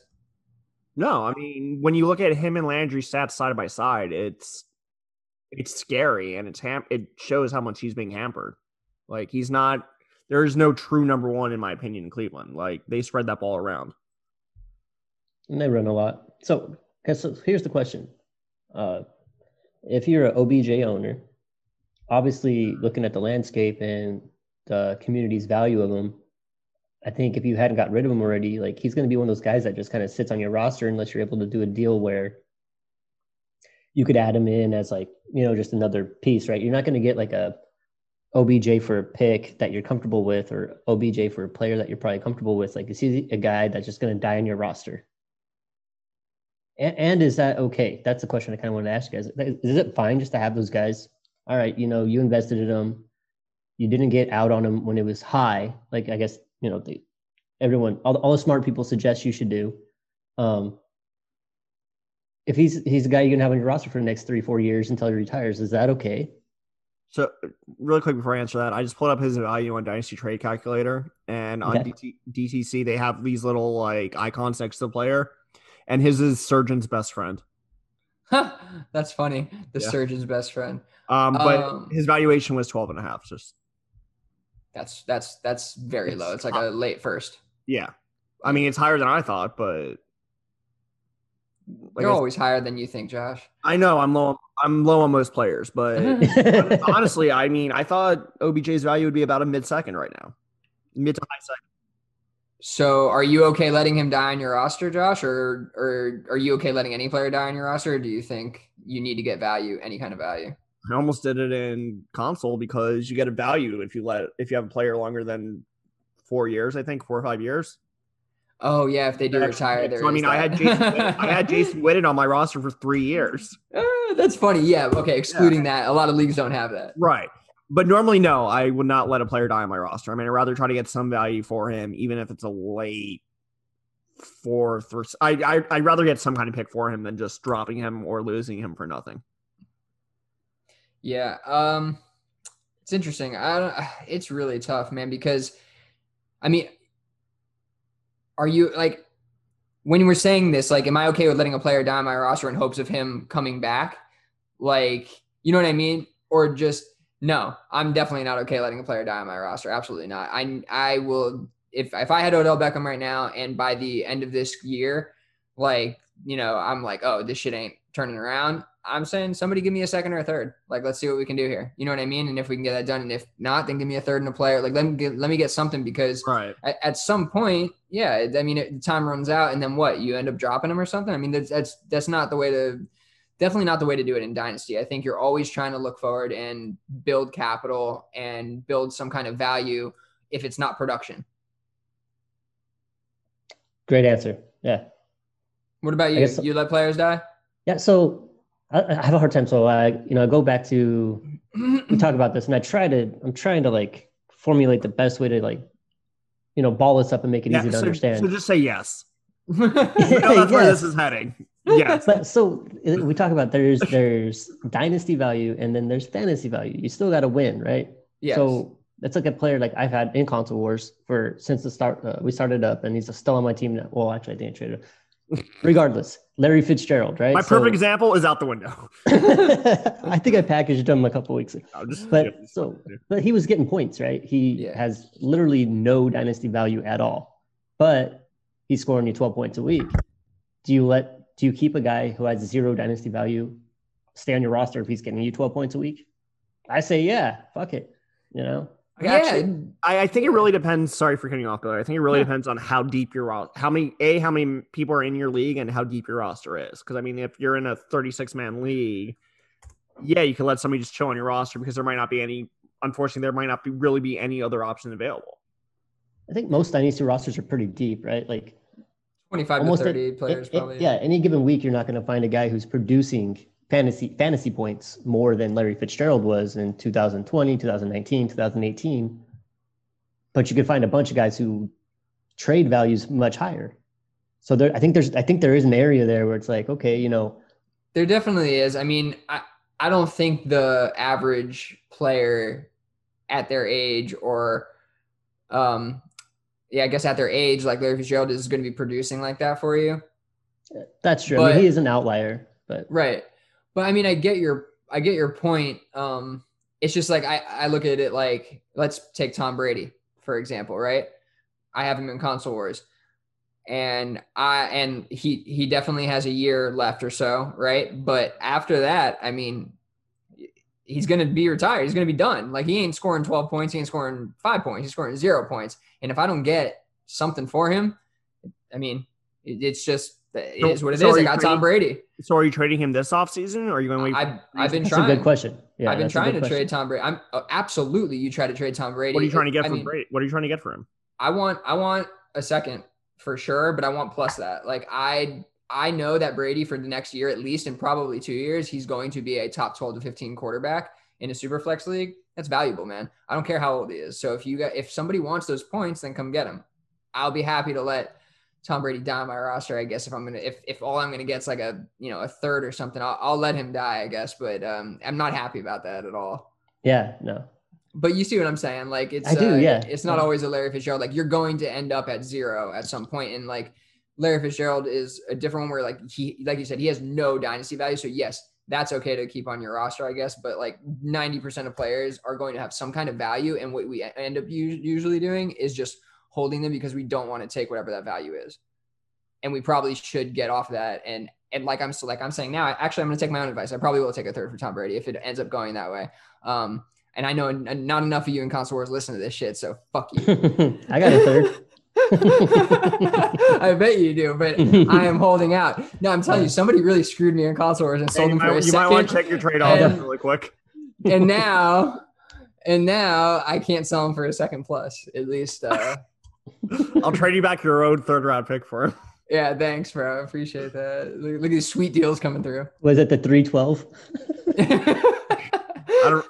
No, I mean, when you look at him and Landry stats side by side, it's it's scary and it's ham- it shows how much he's being hampered. Like he's not there is no true number one in my opinion in Cleveland. Like they spread that ball around. And they run a lot. So, so here's the question: uh, If you're an OBJ owner, obviously looking at the landscape and the community's value of him, I think if you hadn't got rid of him already, like he's going to be one of those guys that just kind of sits on your roster unless you're able to do a deal where you could add him in as like you know just another piece, right? You're not going to get like a OBJ for a pick that you're comfortable with, or OBJ for a player that you're probably comfortable with. Like, is he a guy that's just going to die on your roster? And, and is that okay? That's the question I kind of want to ask you guys. Is it fine just to have those guys? All right, you know, you invested in them, you didn't get out on them when it was high. Like I guess you know, the, everyone, all, all the smart people suggest you should do. Um, if he's he's a guy you're gonna have on your roster for the next three four years until he retires, is that okay? So, really quick before I answer that, I just pulled up his value on Dynasty Trade Calculator, and on okay. DT, DTC they have these little like icons next to the player, and his is surgeon's best friend. That's funny. The yeah. surgeon's best friend. Um, but um, his valuation was 12 and a half. Just that's that's that's very it's, low. It's like uh, a late first. Yeah. I mean, it's higher than I thought, but like You're always higher than you think, Josh. I know I'm low. I'm low on most players, but honestly, I mean, I thought OBJ's value would be about a mid second right now, mid to high second. So, are you okay letting him die on your roster, Josh, or or are you okay letting any player die on your roster? Or do you think you need to get value, any kind of value? I almost did it in console because you get a value if you let if you have a player longer than four years. I think four or five years. Oh yeah, if they do retire, there. So, I mean, I had Jason I had Jason Witten on my roster for three years. Uh, that's funny. Yeah. Okay. Excluding yeah. that, a lot of leagues don't have that. Right. But normally, no, I would not let a player die on my roster. I mean, I'd rather try to get some value for him, even if it's a late fourth or I, I I'd rather get some kind of pick for him than just dropping him or losing him for nothing. Yeah. Um, it's interesting. I don't. It's really tough, man, because I mean, are you like when you were saying this? Like, am I okay with letting a player die on my roster in hopes of him coming back? Like, you know what I mean? Or just no, I'm definitely not okay letting a player die on my roster. Absolutely not. I I will if if I had Odell Beckham right now and by the end of this year, like, you know, I'm like, oh, this shit ain't turning around. I'm saying somebody give me a second or a third. Like, let's see what we can do here. You know what I mean? And if we can get that done, and if not, then give me a third and a player. Like, let me get let me get something because right. at, at some point, yeah, I mean, it, the time runs out, and then what? You end up dropping them or something. I mean, that's that's that's not the way to. Definitely not the way to do it in dynasty. I think you're always trying to look forward and build capital and build some kind of value if it's not production. Great answer. Yeah. What about you? You let players die? Yeah. So I, I have a hard time. So I, you know, I go back to we talk about this, and I try to. I'm trying to like formulate the best way to like, you know, ball this up and make it yeah, easy to so, understand. So just say yes. that's yes. where this is heading. Yes. But so we talk about there's there's dynasty value and then there's fantasy value. You still got to win, right? Yes. So let's look player like I've had in console wars for since the start. Uh, we started up, and he's still on my team now. Well, actually, I didn't trade him. Regardless, Larry Fitzgerald, right? My perfect example is out the window. I think I packaged him a couple weeks ago. but so, but he was getting points, right? He yeah. has literally no dynasty value at all, but he's scoring you 12 points a week. Do you let do you keep a guy who has zero dynasty value stay on your roster if he's getting you 12 points a week? I say, yeah, fuck it. You know, yeah. Actually, I, I, think it really depends. Sorry for cutting you off, Billy. I think it really yeah. depends on how deep your roster, how many a how many people are in your league, and how deep your roster is. Because I mean, if you're in a 36 man league, yeah, you can let somebody just chill on your roster because there might not be any. Unfortunately, there might not be really be any other option available. I think most dynasty rosters are pretty deep, right? Like 25 to 30 players, it, probably. yeah, any given week, you're not going to find a guy who's producing fantasy fantasy points more than Larry Fitzgerald was in 2020, 2019, 2018. But you could find a bunch of guys who trade values much higher. So there, I think there's, I think there is an area there where it's like, okay, you know, there definitely is. I mean, I, I don't think the average player at their age or, um, yeah, I guess at their age, like Larry Fitzgerald is going to be producing like that for you. That's true. But, I mean, he is an outlier, but right. But I mean, I get your I get your point. Um, it's just like I, I look at it like let's take Tom Brady for example, right? I have him in console wars, and I and he he definitely has a year left or so, right? But after that, I mean, he's to be retired. He's to be done. Like he ain't scoring 12 points. He ain't scoring five points. He's scoring zero points. And if I don't get something for him, I mean, it's just It So- is what it is. so are I you got Tom Brady. So are you trading him this offseason or are you going to wait? I've I've been That's trying. a good question. Yeah, I've been trying good to trade. Tom Brady. I'm uh, absolutely you try to trade Tom Brady. what are you trying to get I from mean, Brady? What are you trying to get for him? I want I want a second for sure, but I want plus that. Like I I know that Brady for the next year at least and probably two years, he's going to be a top 12 to 15 quarterback in a super flex league. That's valuable, man. I don't care how old he is. So if you got if somebody wants those points, then come get him. I'll be happy to let Tom Brady die on my roster, I guess. If I'm gonna if if all I'm gonna get's like a you know a third or something, I'll, I'll let him die, I guess. But um, I'm not happy about that at all. Yeah, no. But you see what I'm saying? Like it's I do, uh, yeah. It's not Yeah. always a Larry Fitzgerald. Like you're going to end up at zero at some point, and like Larry Fitzgerald is a different one where like he, like you said, he has no dynasty value. So yes, that's okay to keep on your roster, I guess. But like 90% of players are going to have some kind of value, and what we end up usually doing is just holding them because we don't want to take whatever that value is, and we probably should get off that. And and like I'm so like I'm saying now, actually I'm going to take my own advice. I probably will take a third for Tom Brady if it ends up going that way. Um, and I know n- not enough of you in console wars listen to this shit, so fuck you. I got a third. I bet you do, but I am holding out. No, I'm telling you, somebody really screwed me in console wars and sold you them for a might, you might want to second. check your trade off really quick. and now, and now I can't sell them for a second plus. At least, uh, I'll trade you back your own third round pick for him. yeah. Thanks, bro. I appreciate that. Look, look at these sweet deals coming through. Was it the 312? I don't.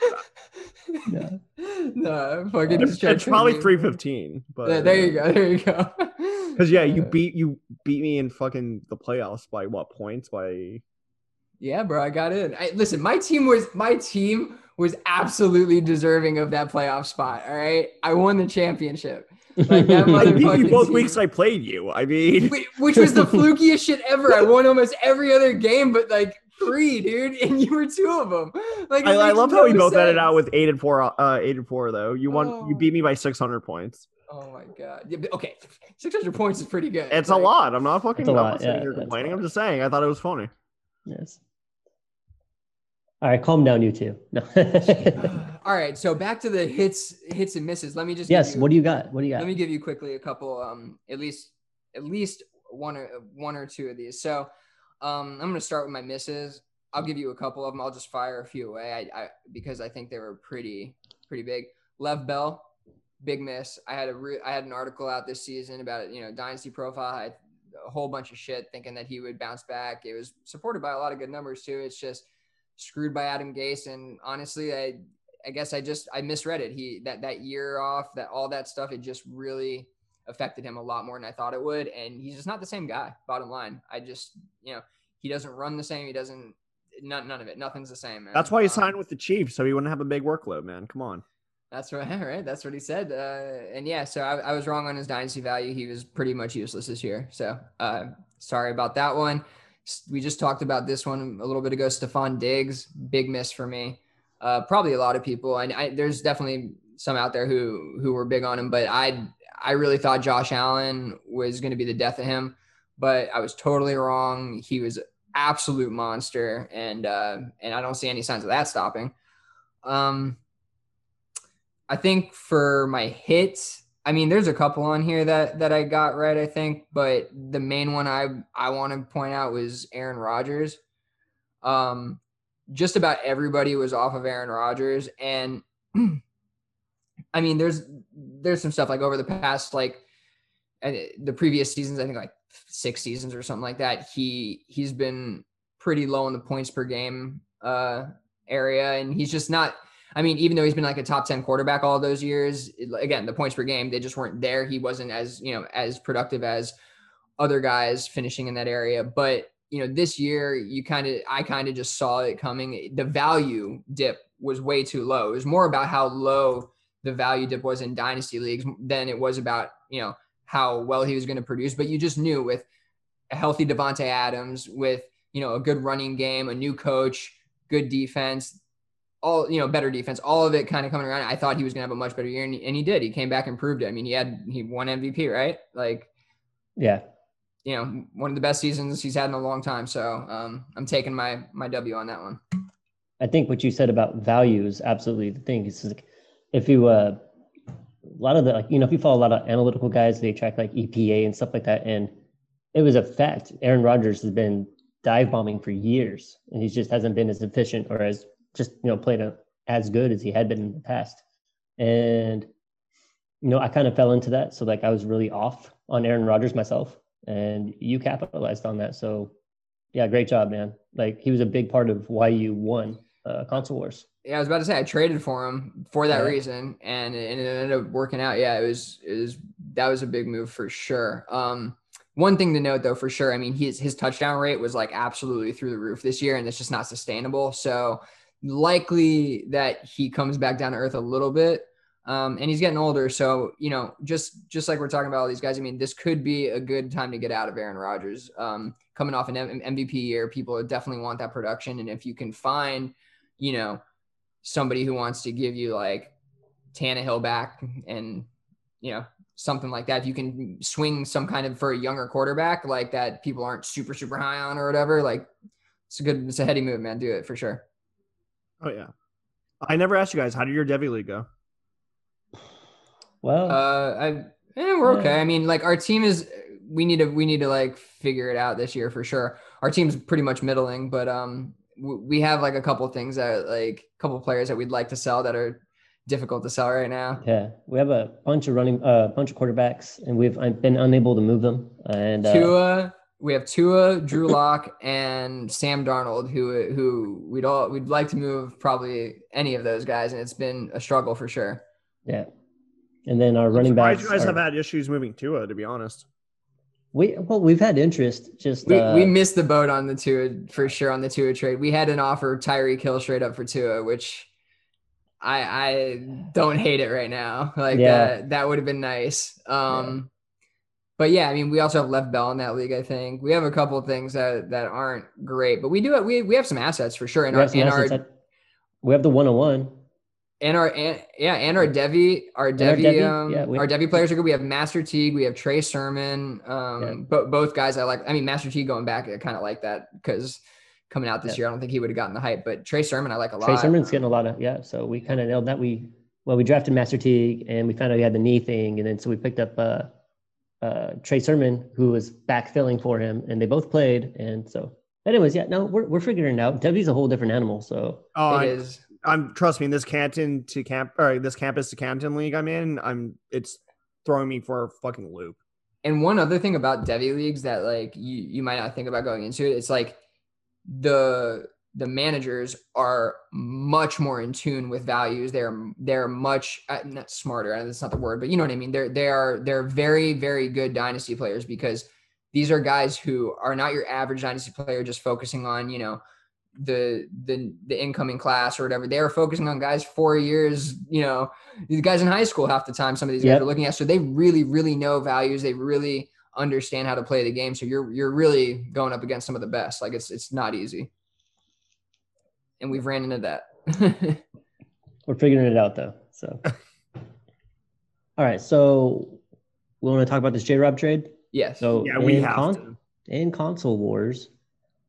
No. no, fucking It's, just try it's probably three fifteen, but Yeah, there you go. There you go. Because yeah, you beat you beat me in fucking the playoffs by what points? By Yeah, bro, I got in. I, listen, my team was my team was absolutely deserving of that playoff spot. All right, I won the championship, Like that I beat you both team. weeks I played you. I mean, which was the flukiest shit ever. I won almost every other game, but like three, dude, and you were two of them. Like, I, I makes love how we both ended out with eight and four. Uh, eight and four though. You won. You Oh. beat me by six hundred points. Oh my god. Yeah, but- okay, six hundred points is pretty good. It's a lot. I'm not fucking. It's a I'm lot, not sitting yeah, here a complaining. lot. I'm just saying. I thought it was funny. yes. All right, calm down, you two. No. All right, so back to the hits, hits and misses. Let me just yes. you- What do you got? What do you got? Let me give you quickly a couple, um, at least, at least one or one or two of these. So, um, I'm gonna start with my misses. I'll give you a couple of them. I'll just fire a few away. I, I because I think they were pretty, pretty big. Lev Bell, big miss. I had a re- I had an article out this season about it. You know, dynasty profile. I a whole bunch of shit thinking that he would bounce back. It was supported by a lot of good numbers too. It's just screwed by Adam Gase, and honestly, I I guess I just I misread it. He that that year off, that all that stuff, it just really affected him a lot more than I thought it would. And he's just not the same guy. Bottom line, I just you know he doesn't run the same. He doesn't none none of it. Nothing's the same. Man. That's why he Um, signed with the Chiefs, so he wouldn't have a big workload. Man, come on. That's right, right. That's what he said. Uh, and yeah, so I, I was wrong on his dynasty value. He was pretty much useless this year. So uh, sorry about that one. We just talked about this one a little bit ago. Stefon Diggs, big miss for me. Uh, probably a lot of people, and I, there's definitely some out there who who were big on him. But I I really thought Josh Allen was going to be the death of him, but I was totally wrong. He was absolute monster, and uh, and I don't see any signs of that stopping. Um, I think for my hits, I mean, there's a couple on here that that I got right. I think, but the main one I I want to point out was Aaron Rodgers. Um, just about everybody was off of Aaron Rodgers, and I mean, there's there's some stuff like over the past like the previous seasons. I think like six seasons or something like that. He he's been pretty low in the points per game uh area, and he's just not. I mean, even though he's been like a top 10 quarterback all those years, again, the points per game, they just weren't there. He wasn't as, you know, as productive as other guys finishing in that area. But, you know, this year, you kind of, I kind of just saw it coming. The value dip was way too low. It was more about how low the value dip was in dynasty leagues than it was about, you know, how well he was going to produce. But you just knew with a healthy Davante Adams, with, you know, a good running game, a new coach, good defense, all you know, better defense, all of it kind of coming around. I thought he was gonna have a much better year, and he, and he did. He came back and proved it. I mean, he had he won MVP, right? Like, yeah. you know, one of the best seasons he's had in a long time. So um, I'm taking my my W on that one. I think what you said about value is absolutely the thing. It's like if you uh, a lot of the like you know if you follow a lot of analytical guys, they track like EPA and stuff like that, and it was a fact. Aaron Rodgers has been dive bombing for years, and he just hasn't been as efficient or as just you know played a, as good as he had been in the past. And you know, I kind of fell into that. So like I was really off on Aaron Rodgers myself, and you capitalized on that. So yeah, great job, man. Like he was a big part of why you won uh, console wars. Yeah, I was about to say I traded for him for that Yeah. reason, and it, and it ended up working out. Yeah, it was it was that was a big move for sure. Um, one thing to note though, for sure, I mean his his touchdown rate was like absolutely through the roof this year, and it's just not sustainable. So likely that he comes back down to earth a little bit. Um, and he's getting older, so you know, just just like we're talking about all these guys. I mean, this could be a good time to get out of Aaron Rodgers. Um, coming off an M- MVP year, people definitely want that production, and if you can find, you know, somebody who wants to give you like Tannehill back and you know something like that. If you can swing some kind of for a younger quarterback like that, people aren't super super high on or whatever. Like it's a good, it's a heady move, man. Do it for sure. Oh yeah. I never asked you guys how did your Devy League go? Well, Uh, I eh, we're okay. Yeah. I mean, like our team is we need to we need to like figure it out this year for sure. Our team's pretty much middling, but um we have like a couple things that like a couple players that we'd like to sell that are difficult to sell right now. yeah, we have a bunch of running, a uh, bunch of quarterbacks, and we've I've been unable to move them. And uh, Tua, we have Tua, Drew Lock, and Sam Darnold, who who we'd all we'd like to move probably any of those guys, and it's been a struggle for sure. yeah, and then our running Surprised backs. you guys are- have had issues moving Tua, to be honest. we well, we've had interest. Just We, uh, we missed the boat on the Tua for sure on the Tua trade. We had an offer Tyreek Hill straight up for Tua, which I I don't hate it right now. Like Yeah. that that would have been nice. Um but yeah, I mean we also have left Bell in that league, I think. We have a couple of things that that aren't great, but we do we we have some assets for sure. And we our have, some our assets we have the one on one. and our and, yeah, and our Devy, our our Devy, Devy, um, yeah, our Devy players are good. We have Master Teague, we have Trey Sermon, um, Yeah. but both guys I like. I mean, Master Teague going back, I kind of like that because coming out this Yeah. year, I don't think he would have gotten the hype. But Trey Sermon, I like a lot. Trey Sermon's getting a lot of yeah. So we kind of nailed that. We well, we drafted Master Teague, and we found out he had the knee thing, and then so we picked up uh, uh, Trey Sermon, who was backfilling for him, and they both played. And so, anyways, yeah, no, we're we're figuring it out. W's a whole different animal. So Oh, It I, is. I'm trust me, this Canton to camp or this campus to Canton league I'm in, I'm it's throwing me for a fucking loop. And one other thing about Devy leagues that like you you might not think about going into it, it's like the the managers are much more in tune with values. They're they're much uh, not smarter. That's not the word, but you know what I mean. They're they are they're very very good dynasty players because these are guys who are not your average dynasty player just focusing on you know the the the incoming class or whatever. They are focusing on guys four years. You know these guys in high school half the time. Some of these guys are looking at so they really really know values. They really understand how to play the game. So you're you're really going up against some of the best. Like it's it's not easy. And we've ran into that. we're figuring it out though. So, all right. So we want to talk about this J Rob trade. yes. So Yeah, we in have con- to. in console wars,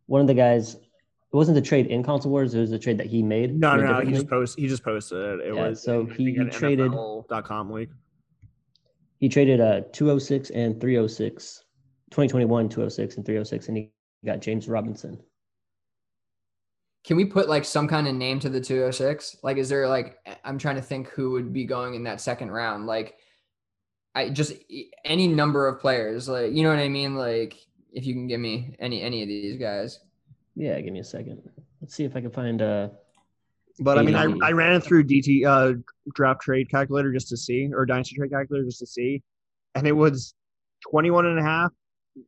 one of the guys. It wasn't the trade in console wars. It was the trade that he made. No, no, no. He just league. post he just posted it. It Yeah, was so he- think he an traded- NFL.com league. He traded uh 206 and 306, 2021 206 and 306, and he got James Robinson. Can we put like some kind of name to the 206? Like, is there like, I'm trying to think who would be going in that second round. Like, I just any number of players, like, you know what I mean? Like, if you can give me any any of these guys. Yeah, give me a second. Let's see if I can find uh But I mean, I, I ran it through DT uh, draft trade calculator just to see, or dynasty trade calculator just to see, and it was 21 and a half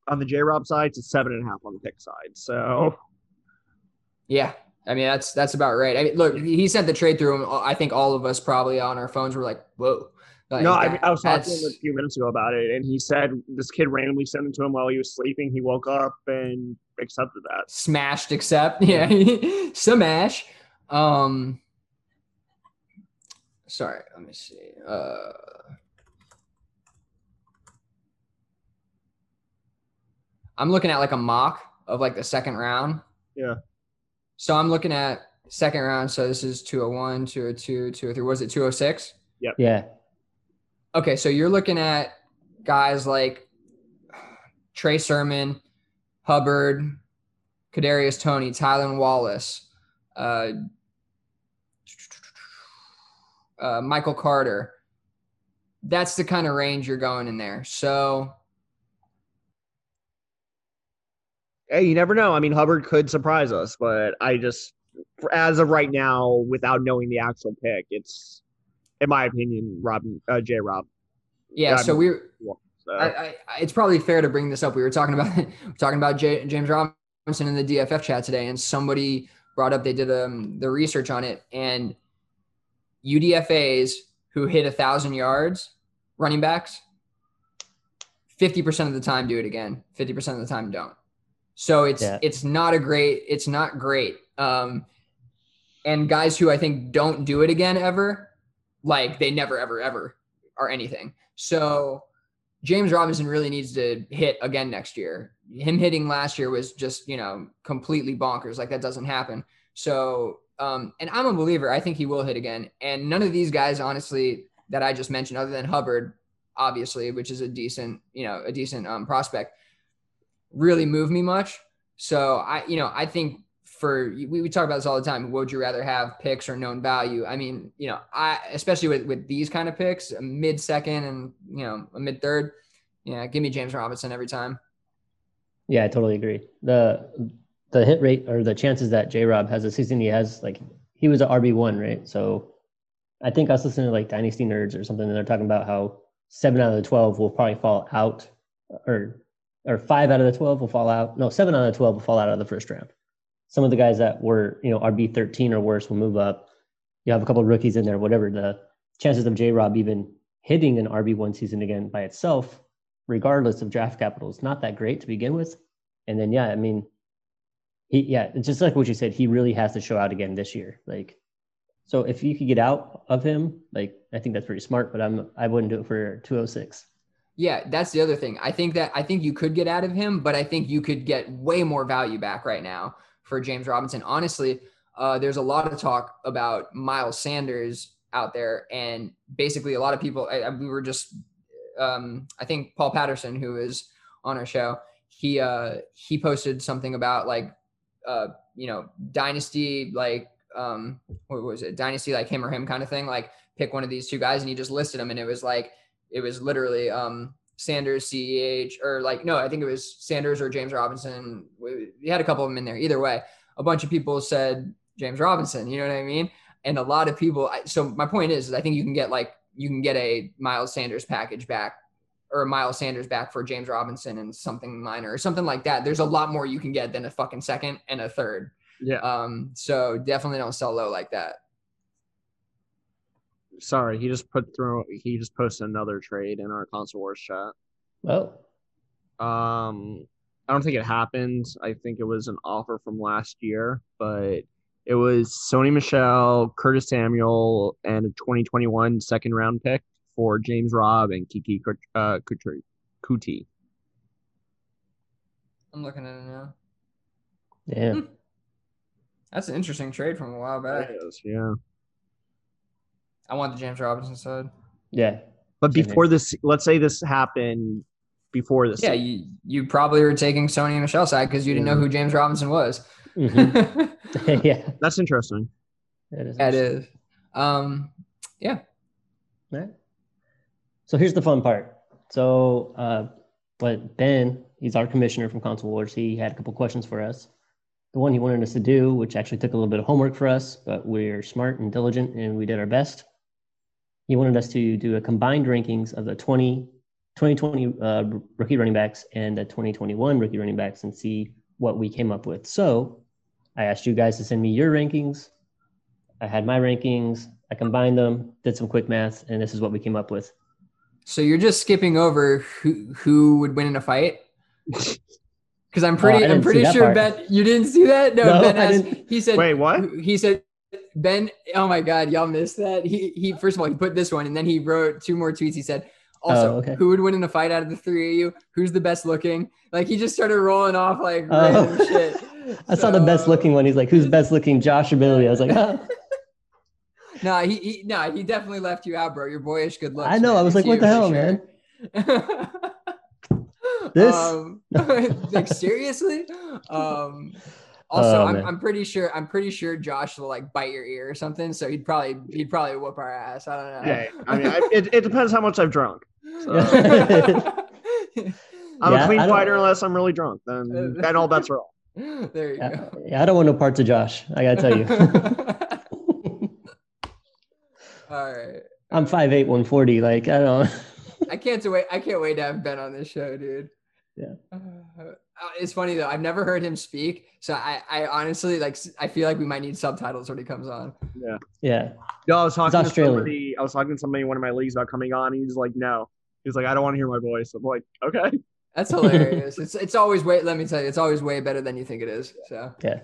on the J Rob side to seven and a half on the pick side. So Yeah. I mean, that's that's about right. I mean, look, he sent the trade through, and I think all of us probably on our phones were like, "Whoa!" Like, no, I, that- I was talking to that's- him a few minutes ago about it, and he said this kid randomly sent it to him while he was sleeping. He woke up and accepted that. smashed accept yeah smash um sorry let me see uh i'm looking at like a mock of like the second round Yeah. So i'm looking at second round so this is 201 202 203 was it 206 Yep. yeah. Okay, so you're looking at guys like Trey Sermon, Hubbard, Kadarius Toney, Tylan Wallace, uh, uh, Michael Carter. That's the kind of range you're going in there. So Hey, you never know. I mean, Hubbard could surprise us, but I just, as of right now, without knowing the actual pick, it's, in my opinion, Rob, uh, J. Rob. yeah, Yeah, so I'm- we're So, I, I, it's probably fair to bring this up. We were talking about we're talking about J, James Robinson in the DFF chat today, and somebody brought up they did um, the research on it, and UDFA's who hit a thousand yards, running backs, fifty percent of the time do it again. Fifty percent of the time don't. So it's Yeah. it's not a great. It's not great. Um, and guys who I think don't do it again ever, like they never ever ever are anything. So James Robinson really needs to hit again next year. Him hitting last year was just, you know, completely bonkers. Like that doesn't happen. So, um, and I'm a believer. I think he will hit again. And none of these guys, honestly, that I just mentioned, other than Hubbard, obviously, which is a decent, you know, a decent um, prospect, really move me much. So I, you know, I think for we, we talk about this all the time. Would you rather have picks or known value? I mean, you know, I especially with with these kind of picks, a mid second and you know a mid third. Yeah, give me James Robinson every time. Yeah, I totally agree. The the hit rate or the chances that J Rob has a season he has like he was an RB one, right? So I think I was listening to like Dynasty Nerds or something, and they're talking about how seven out of the twelve will probably fall out, or or five out of the twelve will fall out. No, seven out of the twelve will fall out of the first round. Some of the guys that were you know RB thirteen or worse will move up. You have a couple of rookies in there, whatever. The chances of J Rob even hitting an RB one season again by itself, regardless of draft capital, is not that great to begin with. And then yeah, I mean, he yeah, it's just like what you said. He really has to show out again this year. Like, so if you could get out of him, like I think that's pretty smart. But I'm I wouldn't do it for 206. Yeah, that's the other thing. I think that I think you could get out of him, but I think you could get way more value back right now for James Robinson. Honestly, uh, there's a lot of talk about Miles Sanders out there, and basically a lot of people. I, I- we were just, um, I think Paul Patterson, who is on our show, he uh, he posted something about like, uh, you know, dynasty like, um, what was it, dynasty like him or him kind of thing, like pick one of these two guys, and he just listed them, and it was like it was literally um Sanders, CEH, or like no, I think it was Sanders or James Robinson. We we had a couple of them in there. Either way, a bunch of people said James Robinson. You know what I mean? And a lot of people. I- So my point is, is I think you can get like you can get a Miles Sanders package back or a Miles Sanders back for James Robinson and something minor or something like that. There's a lot more you can get than a fucking second and a third. yeah. Um, so definitely don't sell low like that. Sorry, he just put through. He just posted another trade in our console wars chat. Well, Um, I don't think it happened. I think it was an offer from last year, but it was Sony Michel, Curtis Samuel, and a 2021 second round pick for James Robb and Keke Kut- uh, Coutee. I'm looking at it now. yeah, That's an interesting trade from a while back. Yeah. I want the James Robinson side. yeah, But Same before this, let's say this happened before this. Yeah, you, you probably were taking Sony and Michel's side because you didn't know who James Robinson was. Mhm. yeah. That's interesting. That is. is. Um, yeah. Right. So here's the fun part. So, uh, but Ben, he's our commissioner from Console Wars. He had a couple questions for us. The one he wanted us to do, which actually took a little bit of homework for us, but we're smart and diligent and we did our best. He wanted us to do a combined rankings of the 20, 2020 uh, rookie running backs and the 2021 rookie running backs and see what we came up with. So I asked you guys to send me your rankings. I had my rankings. I combined them, did some quick math, and this is what we came up with. So you're just skipping over who who would win in a fight? Because I'm pretty, I I'm pretty sure part. Ben. You didn't see that? No, No, Ben I asked. He said. Wait, what? He said. Ben. Oh my God, y'all missed that. He he. First of all, he put this one, and then he wrote two more tweets. He said. Also, Oh, okay. who would win in a fight out of the three of you? Who's the best looking? Like he just started rolling off like Oh. random shit. I saw the best looking one. He's like, "Who's best looking, Josh or Billy?" I was like, huh. No, he, he no, he definitely left you out, bro. You're boyish good looks. I know, man. I was It's like, what the hell, sure. This? Um, like seriously. Um, also, Oh, I'm. I'm pretty sure I'm pretty sure Josh will like bite your ear or something. So he'd probably he'd probably whoop our ass. I don't know. Yeah, I mean, I, it, it depends how much I've drunk. So, I'm Yeah, a clean fighter unless I'm really drunk. Then then all bets are off. there you Yeah, go. yeah, I don't want no parts of Josh. I gotta tell you. All right. I'm 5'8", 140. Like I don't. I can't wait. I can't wait to have Ben on this show, dude. Yeah. Uh, it's funny though. I've never heard him speak, so I, I honestly like. I feel like we might need subtitles when he comes on. Yeah. Yeah, No, I was talking to Australian. somebody. I was talking to somebody in one of my leagues about coming on. He's like, no. He's like, I don't want to hear my voice. I'm like, okay. That's hilarious. it's it's always way. Let me tell you, it's always way better than you think it is. So yeah,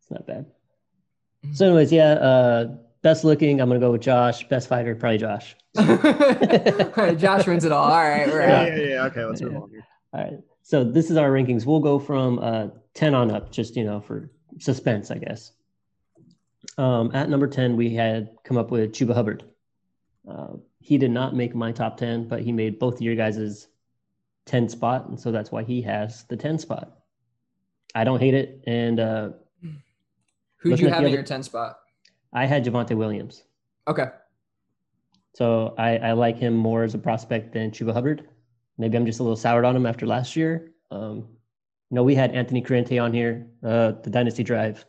it's not bad. So, anyways, yeah. Uh, best looking, I'm gonna go with Josh. Best fighter, probably Josh. All right, Josh wins it all. All right, we're Yeah, out. yeah, yeah. Okay, let's move Yeah. on here. All right. So this is our rankings. We'll go from uh, 10 on up, just you know, for suspense, I guess. Um, at number 10, we had come up with Chuba Hubbard. Uh, he did not make my top 10, but he made both of your guys' 10 spot, and so that's why he has the 10 spot. I don't hate it, and uh, Who'd Looking you have in your ten spot? I had Javonte Williams. Okay. So I, I like him more as a prospect than Chuba Hubbard. Maybe I'm just a little soured on him after last year. Um, no, we had Anthony Corrente on here, uh, the Dynasty Drive,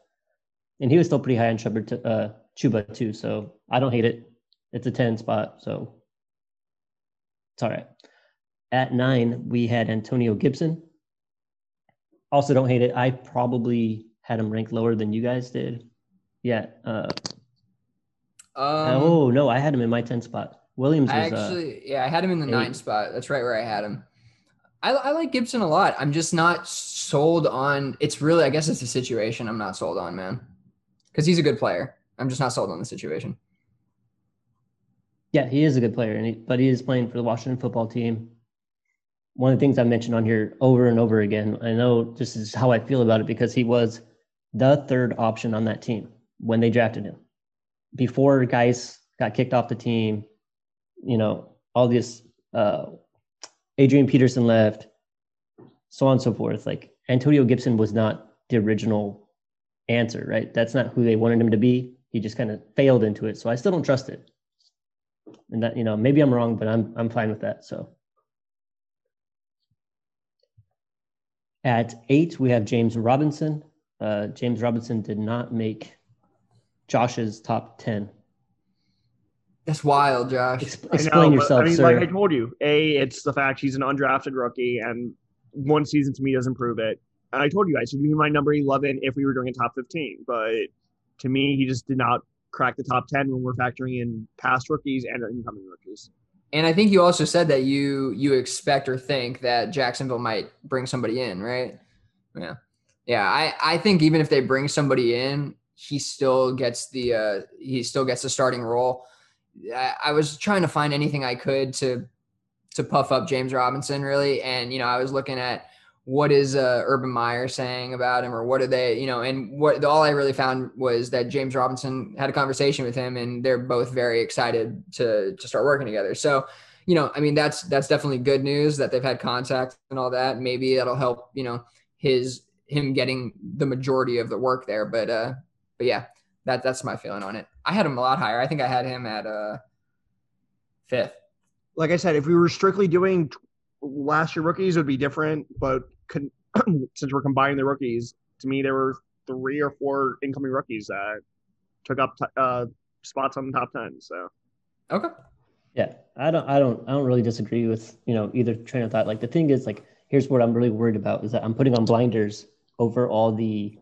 and he was still pretty high on Chuba, t- uh, Chuba too. So I don't hate it. It's a 10 spot, so it's all right. At nine, we had Antonio Gibson. Also, don't hate it. I probably had him ranked lower than you guys did. Yeah. Uh, Um, oh no, I had him in my 10 spot. Williams was I uh, actually, yeah, I had him in the eight. nine spot. That's right where I had him. I, I like Gibson a lot. I'm just not sold on. It's really, I guess, it's a situation. I'm not sold on, man, because he's a good player. I'm just not sold on the situation. Yeah, he is a good player, and he, but he is playing for the Washington football team. One of the things I mentioned on here over and over again, I know this is how I feel about it because he was the third option on that team when they drafted him. Before guys got kicked off the team, you know, all this uh, Adrian Peterson left, so on and so forth. Like Antonio Gibson was not the original answer, right? That's not who they wanted him to be. He just kind of failed into it. So I still don't trust it and that you know maybe i'm wrong but i'm i'm fine with that so at eight we have james robinson uh, james robinson did not make josh's top 10 That's wild, Josh. Ex- I know, explain but, yourself I mean, sir like I told you, a it's the fact he's an undrafted rookie, and one season to me doesn't prove it. And I told you guys he'd be my number eleven if we were doing a top fifteen, but to me, he just did not crack the top ten when we're factoring in past rookies and incoming rookies. And I think you also said that you you expect or think that Jacksonville might bring somebody in, right? Yeah, yeah. I I think even if they bring somebody in, he still gets the uh, he still gets the starting role. I, was trying to find anything I could to to puff up James Robinson, really, and you know I was looking at what is uh, Urban Meyer saying about him, or what are they, you know, and what all I really found was that James Robinson had a conversation with him, and they're both very excited to to start working together. So, you know, I mean, that's that's definitely good news that they've had contact and all that. Maybe that'll help, you know, his him getting the majority of the work there. But uh, but yeah, that that's my feeling on it. I had him a lot higher. I think I had him at uh fifth. Like I said, if we were strictly doing last year rookies, it would be different. But con- since we're combining the rookies, to me there were three or four incoming rookies that took up t- uh, spots on the top ten. So Okay. yeah i don't i don't i don't really disagree with you know either train of thought like the thing is like here's what i'm really worried about is that i'm putting on blinders over all the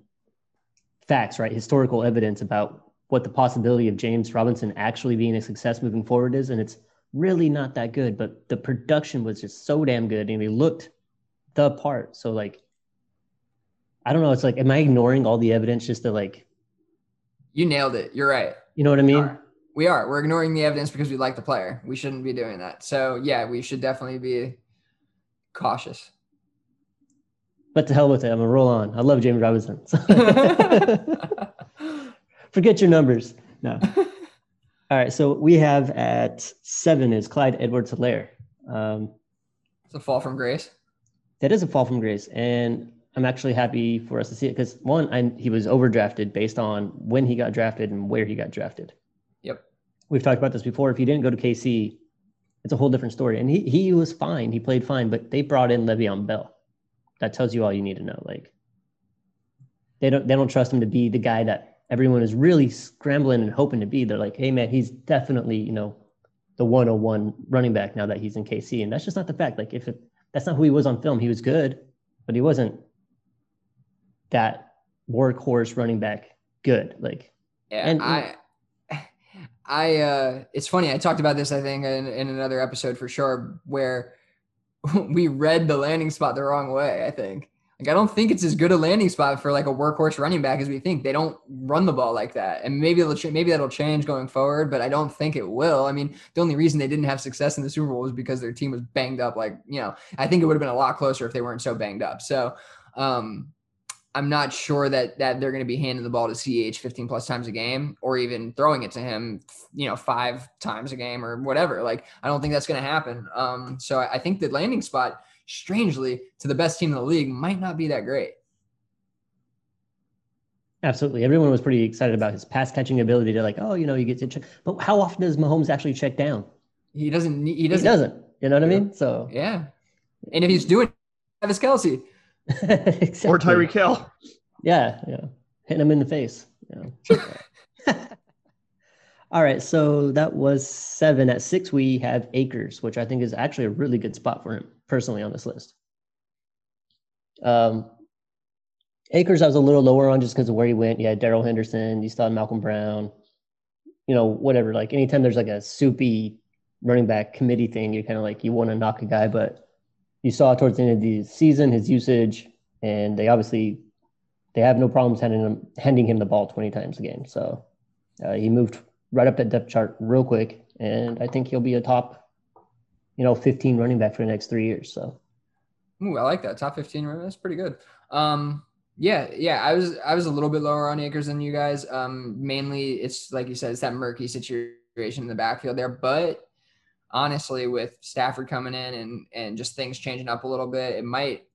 facts right historical evidence about what the possibility of james robinson actually being a success moving forward is and it's really not that good but the production was just so damn good and he looked the part so like i don't know it's like am i ignoring all the evidence just to like You nailed it. You're right. you know what i We mean are. We are. We're ignoring the evidence because we like the player. We shouldn't be doing that. So yeah, we should definitely be cautious. but to hell with it i'm gonna roll on i love james robinson Forget your numbers. No. All right. So we have at seven is Clyde Edwards Helaire. Um, It's a fall from grace. that is a fall from grace, and I'm actually happy for us to see it because one, I, he was overdrafted based on when he got drafted and where he got drafted. Yep. We've talked about this before. If he didn't go to KC, it's a whole different story. And he he was fine. He played fine, but they brought in Le'Veon Bell. That tells you all you need to know. Like they don't they don't trust him to be the guy that everyone is really scrambling and hoping to be. They're like, hey man, he's definitely you know the 101 running back now that he's in KC, and that's just not the fact. Like if it, that's not who he was on film, he was good, but he wasn't that workhorse running back good. Like Yeah, And- I, I, uh, it's funny. I talked about this, I think, in, in another episode for sure, where we read the landing spot the wrong way. I think, like, I don't think it's as good a landing spot for like a workhorse running back as we think. They don't run the ball like that, and maybe it'll, ch- maybe that'll change going forward, but I don't think it will. I mean, the only reason they didn't have success in the Super Bowl was because their team was banged up. Like, you know, I think it would have been a lot closer if they weren't so banged up. So, um, I'm not sure that that they're going to be handing the ball to CH 15 plus times a game or even throwing it to him, you know, five times a game or whatever. Like, I don't think that's going to happen. Um, so I I think the landing spot, strangely, to the best team in the league, might not be that great. absolutely, everyone was pretty excited about his pass catching ability. To like, oh, you know, you get to check. But how often does Mahomes actually check down? He doesn't. need- He He doesn't. He doesn't. You know what I mean? So Yeah. And if he's doing Travis Kelce, exactly. Or Tyreek Hill. Yeah, yeah. Hitting him in the face. Yeah. All right, so that was seven. At six, we have Akers, which I think is actually a really good spot for him personally on this list. Um, Akers, I was a little lower on just because of where he went. Had Darrell Henderson, you had Malcolm Brown, you know, whatever. Like anytime there's like a soupy running back committee thing, you're kind of like you want to knock a guy, but you saw towards the end of the season his usage, and they obviously they have no problems handing him handing him the ball 20 times a game. So uh, he moved right up that depth chart real quick, and I think he'll be a top, you know, 15 running back for the next three years. So Ooh, I like that. Top 15. right? That's pretty good. Um, yeah, yeah. I was I was a little bit lower on Akers than you guys. Um, mainly it's like you said, it's that murky situation in the backfield there. But honestly, with Stafford coming in and and just things changing up a little bit, it might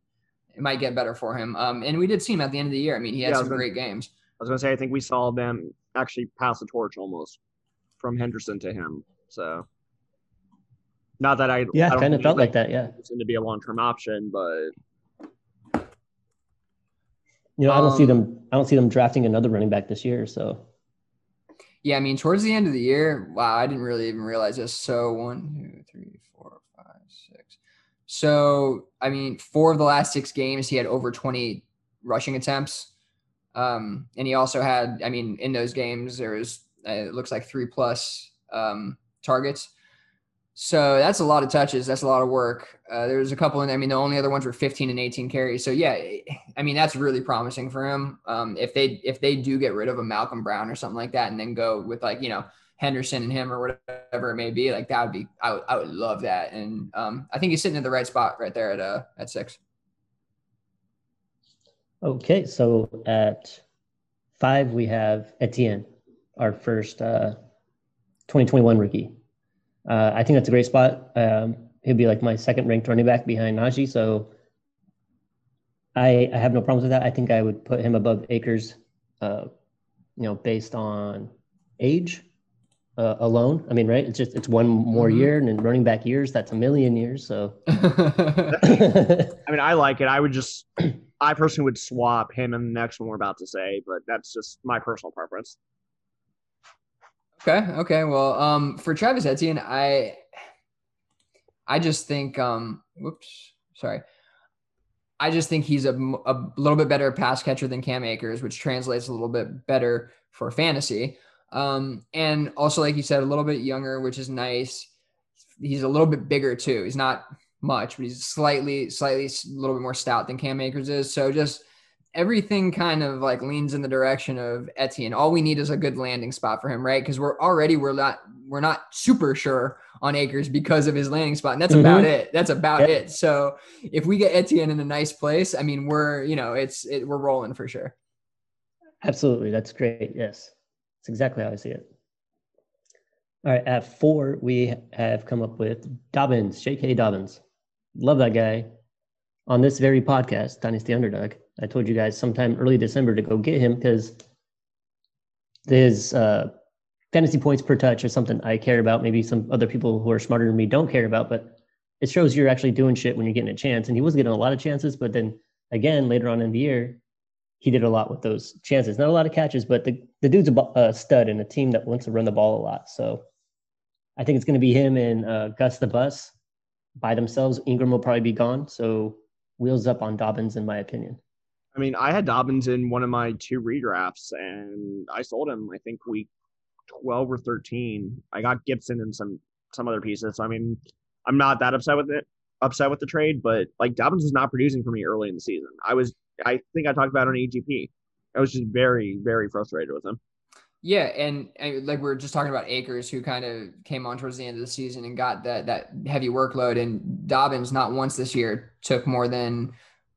it might get better for him. Um, and we did see him at the end of the year. I mean, he had Yeah, some gonna- great games. I was gonna say I think we saw them actually pass the torch almost from Henderson to him. So not that I yeah, I kind of felt like that. Yeah, Henderson to be a long term option, but you know, I don't see Um, them. I don't see them drafting another running back this year. So Yeah, I mean, towards the end of the year, wow, I didn't really even realize this. So one, two, three, four, five, six. So I mean, four of the last six games, he had over 20 rushing attempts. Um, and he also had, I mean, in those games, there was it looks like three plus um, targets. So that's a lot of touches. That's a lot of work. Uh, there was a couple, and I mean, the only other ones were 15 and 18 carries. So yeah, I mean, that's really promising for him. Um, if they if they do get rid of a Malcolm Brown or something like that, and then go with like you know Henderson and him or whatever it may be, like that would be I would I would love that. And um, I think he's sitting at the right spot right there at uh at six. okay, so at five we have Etienne, our first uh, 2021 rookie. Uh, I think that's a great spot. Um, he'll be like my second ranked running back behind Najee. So I, I have no problems with that. I think I would put him above Akers, uh, you know, based on age uh, alone. I mean, right? It's just it's one more Mhm. year, and in running back years, that's a million years. So I mean I like it. I would just I personally would swap him and the next one we're about to say, but that's just my personal preference. Okay. Okay. Well, um, for Travis Etienne, I, I just think, um, whoops, sorry. I just think he's a, a little bit better pass catcher than Cam Akers, which translates a little bit better for fantasy. Um, and also, like you said, a little bit younger, which is nice. He's a little bit bigger too. He's not much, but he's slightly, slightly a little bit more stout than Cam Akers is. So just everything kind of like leans in the direction of Etienne. All we need is a good landing spot for him, right? Because we're already we're not we're not super sure on Akers because of his landing spot, and that's about Mhm. it. That's about Yep. it. So if we get Etienne in a nice place, I mean, we're you know it's it, we're rolling for sure. Absolutely. That's great. Yes. That's exactly how I see it. All right. At four, we have come up with Dobbins, J.K. Dobbins. Love that guy. on this very podcast, Dynasty Underdog. I told you guys sometime early December to go get him because his uh, fantasy points per touch is something I care about. Maybe some other people who are smarter than me don't care about, but it shows you're actually doing shit when you're getting a chance. And he was getting a lot of chances, but then again, later on in the year, he did a lot with those chances. Not a lot of catches, but the, the dude's a uh, stud in a team that wants to run the ball a lot. So I think it's going to be him and uh, Gus the Bus by themselves. Ingram will probably be gone. So wheels up on Dobbins, in my opinion. I mean, I had Dobbins in one of my two redrafts, and I sold him. I think week twelve or thirteen. I got Gibson and some some other pieces. So I mean, I'm not that upset with it, upset with the trade, but like Dobbins was not producing for me early in the season. I was, I think I talked about on EGP. I was just very, very frustrated with him. Yeah, and, and, like we are just talking about Akers, who kind of came on towards the end of the season and got that that heavy workload. And Dobbins, not once this year, took more than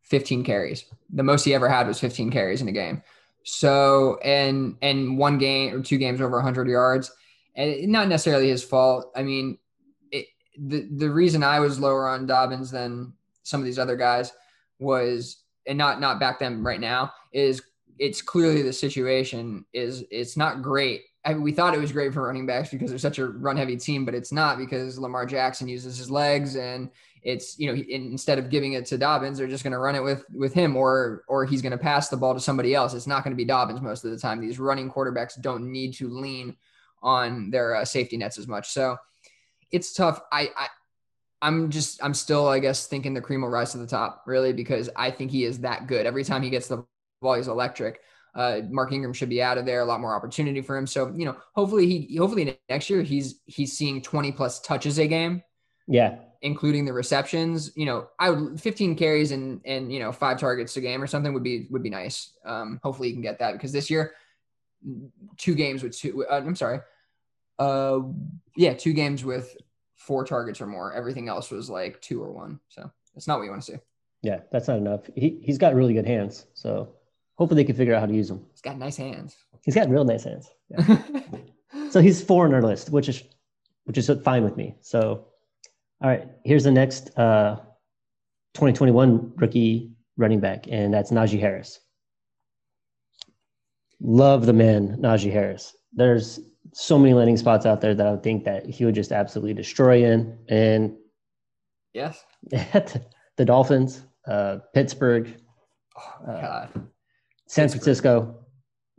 15 carries. The most he ever had was 15 carries in a game. So and and one game or two games over 100 yards, and not necessarily his fault. I mean, it, the the reason I was lower on Dobbins than some of these other guys was, and not not back then right now is it's clearly the situation is it's not great. I mean, we thought it was great for running backs because they're such a run heavy team, but it's not because Lamar Jackson uses his legs and it's you know instead of giving it to Dobbins, they're just going to run it with with him or or he's going to pass the ball to somebody else. It's not going to be Dobbins most of the time. These running quarterbacks don't need to lean on their uh, safety nets as much, so it's tough. I, I I'm just I'm still I guess thinking the cream will rise to the top really because I think he is that good. Every time he gets the ball, he's electric. Uh, Mark Ingram should be out of there. A lot more opportunity for him. So you know, hopefully he hopefully next year he's he's seeing 20 plus touches a game. Yeah, including the receptions. You know, I would 15 carries and and you know five targets a game or something would be would be nice. Um, hopefully you can get that because this year, two games with two. Uh, I'm sorry. Uh, yeah, two games with four targets or more. Everything else was like two or one. So that's not what you want to see. Yeah, that's not enough. He he's got really good hands. So hopefully they can figure out how to use them. He's got nice hands. He's got real nice hands. Yeah. so he's four on our list, which is which is fine with me. So all right, here's the next uh, 2021 rookie running back, and that's Najee Harris. Love the man, Najee Harris. There's so many landing spots out there that I would think that he would just absolutely destroy in. And yes, the Dolphins, uh, Pittsburgh, oh, uh, San Francisco.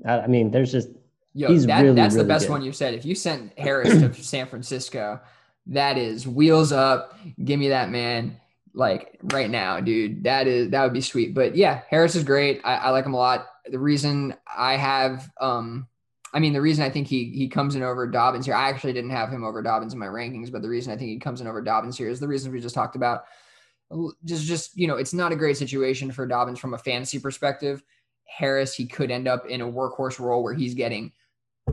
I, I, mean, there's just Yo, he's that, really, that's really the best good. one you said. If you sent Harris to San Francisco, that is wheels up. Give me that man like right now, dude. That is that would be sweet. But yeah, Harris is great. I, I like him a lot. The reason I have um I mean, the reason I think he he comes in over Dobbins here, I actually didn't have him over Dobbins in my rankings, but the reason I think he comes in over Dobbins here is the reason we just talked about. Just, just you know, it's not a great situation for Dobbins from a fantasy perspective. Harris, he could end up in a workhorse role where he's getting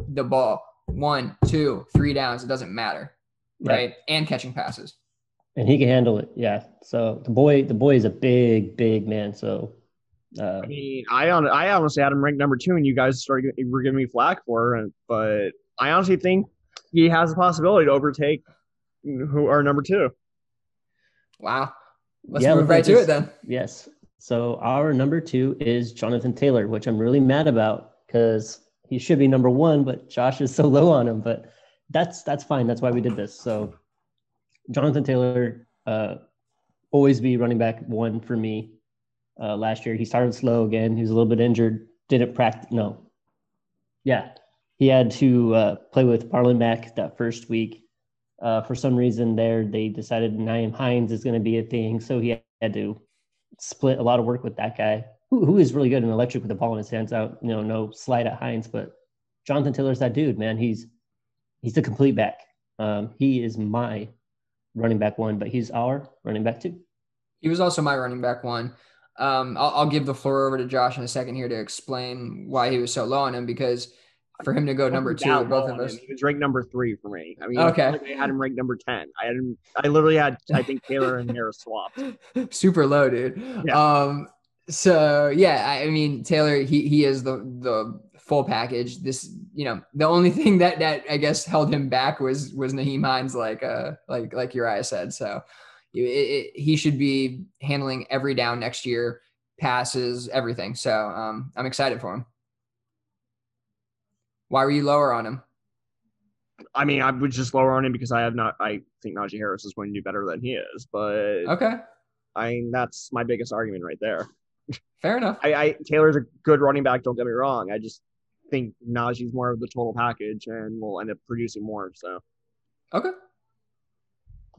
the ball one, two, three downs. It doesn't matter right? And catching passes. And he can handle it. Yeah. So the boy, the boy is a big, big man. So uh, I mean, I on I honestly had him ranked number two, and you guys started were giving me flack for it. But I honestly think he has the possibility to overtake who are number two. Wow. Let's yeah, move right to it then. Yes. So our number two is Jonathan Taylor, which I'm really mad about because he should be number one, but Josh is so low on him. But that's that's fine. That's why we did this. So Jonathan Taylor, uh, always be running back one for me. Uh, last year he started slow again. He was a little bit injured. Didn't practice. No, yeah, he had to uh, play with Marlon Mack that first week. Uh, for some reason, there they decided Nyheim Hines is going to be a thing, so he had to split a lot of work with that guy, who, who is really good and electric with the ball in his hands. Out, you know, no slide at Hines, but Jonathan Taylor's that dude, man. He's he's the complete back. Um, he is my running back one, but he's our running back two. He was also my running back one. Um, I'll, I'll, give the floor over to Josh in a second here to explain why he was so low on him because for him to go number two with both of us, he was ranked number three for me. I mean, okay, I had him ranked number ten. I had him. I literally had I think Taylor and Harris swapped. Super low, dude. Yeah. Um. So yeah, I mean Taylor, he he is the the full package. This, you know, the only thing that that I guess held him back was was Nyheim Hines, like uh like like Uriah said. So it, it, he should be handling every down next year, passes, everything. So um, I'm excited for him. Why were you lower on him? I mean, I was just lower on him because I have not. I think Najee Harris is going to do better than he is, but Okay, I mean that's my biggest argument right there. fair enough. I, I Taylor's a good running back. Don't get me wrong. I just think Najee's more of the total package and will end up producing more. So Okay.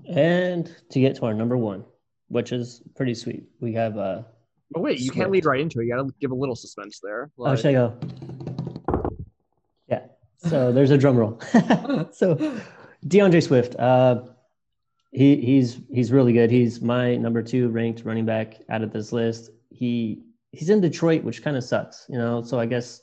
And to get to our number one, which is pretty sweet, we have uh But wait, you Swift. can't lead right into it. You got to give a little suspense there. oh Like, should I go? Yeah. So there's a drum roll. so DeAndre Swift, uh he he's he's really good. He's my number two ranked running back out of this list. He he's in Detroit, which kind of sucks, you know. So I guess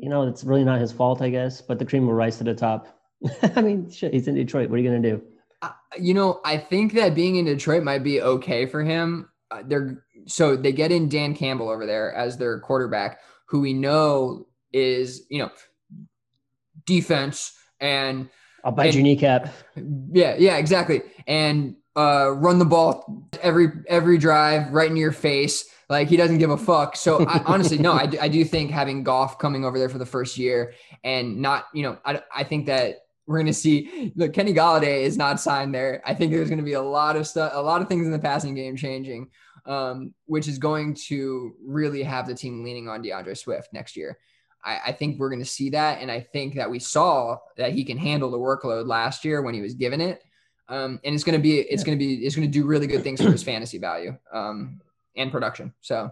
you know it's really not his fault, I guess. But the cream will rise to the top. I mean, shit, he's in Detroit. What are you gonna do? Uh, you know, I think that being in Detroit might be okay for him. Uh, they're so they get in Dan Campbell over there as their quarterback, who we know is you know defense and I'll bite And- your kneecap. yeah, yeah, exactly, and uh, run the ball every every drive right in your face. Like he doesn't give a fuck. So I, honestly, no, I, do- I do think having Goff coming over there for the first year and not, you know, I, I think that we're going to see look, Kenny Golladay is not signed there. I think there's going to be a lot of stuff, a lot of things in the passing game changing, um, which is going to really have the team leaning on DeAndre Swift next year. I, I think we're going to see that. And I think that we saw that he can handle the workload last year when he was given it. Um, and it's going to be, it's going to be, it's going to do really good things for his fantasy value um, and production. So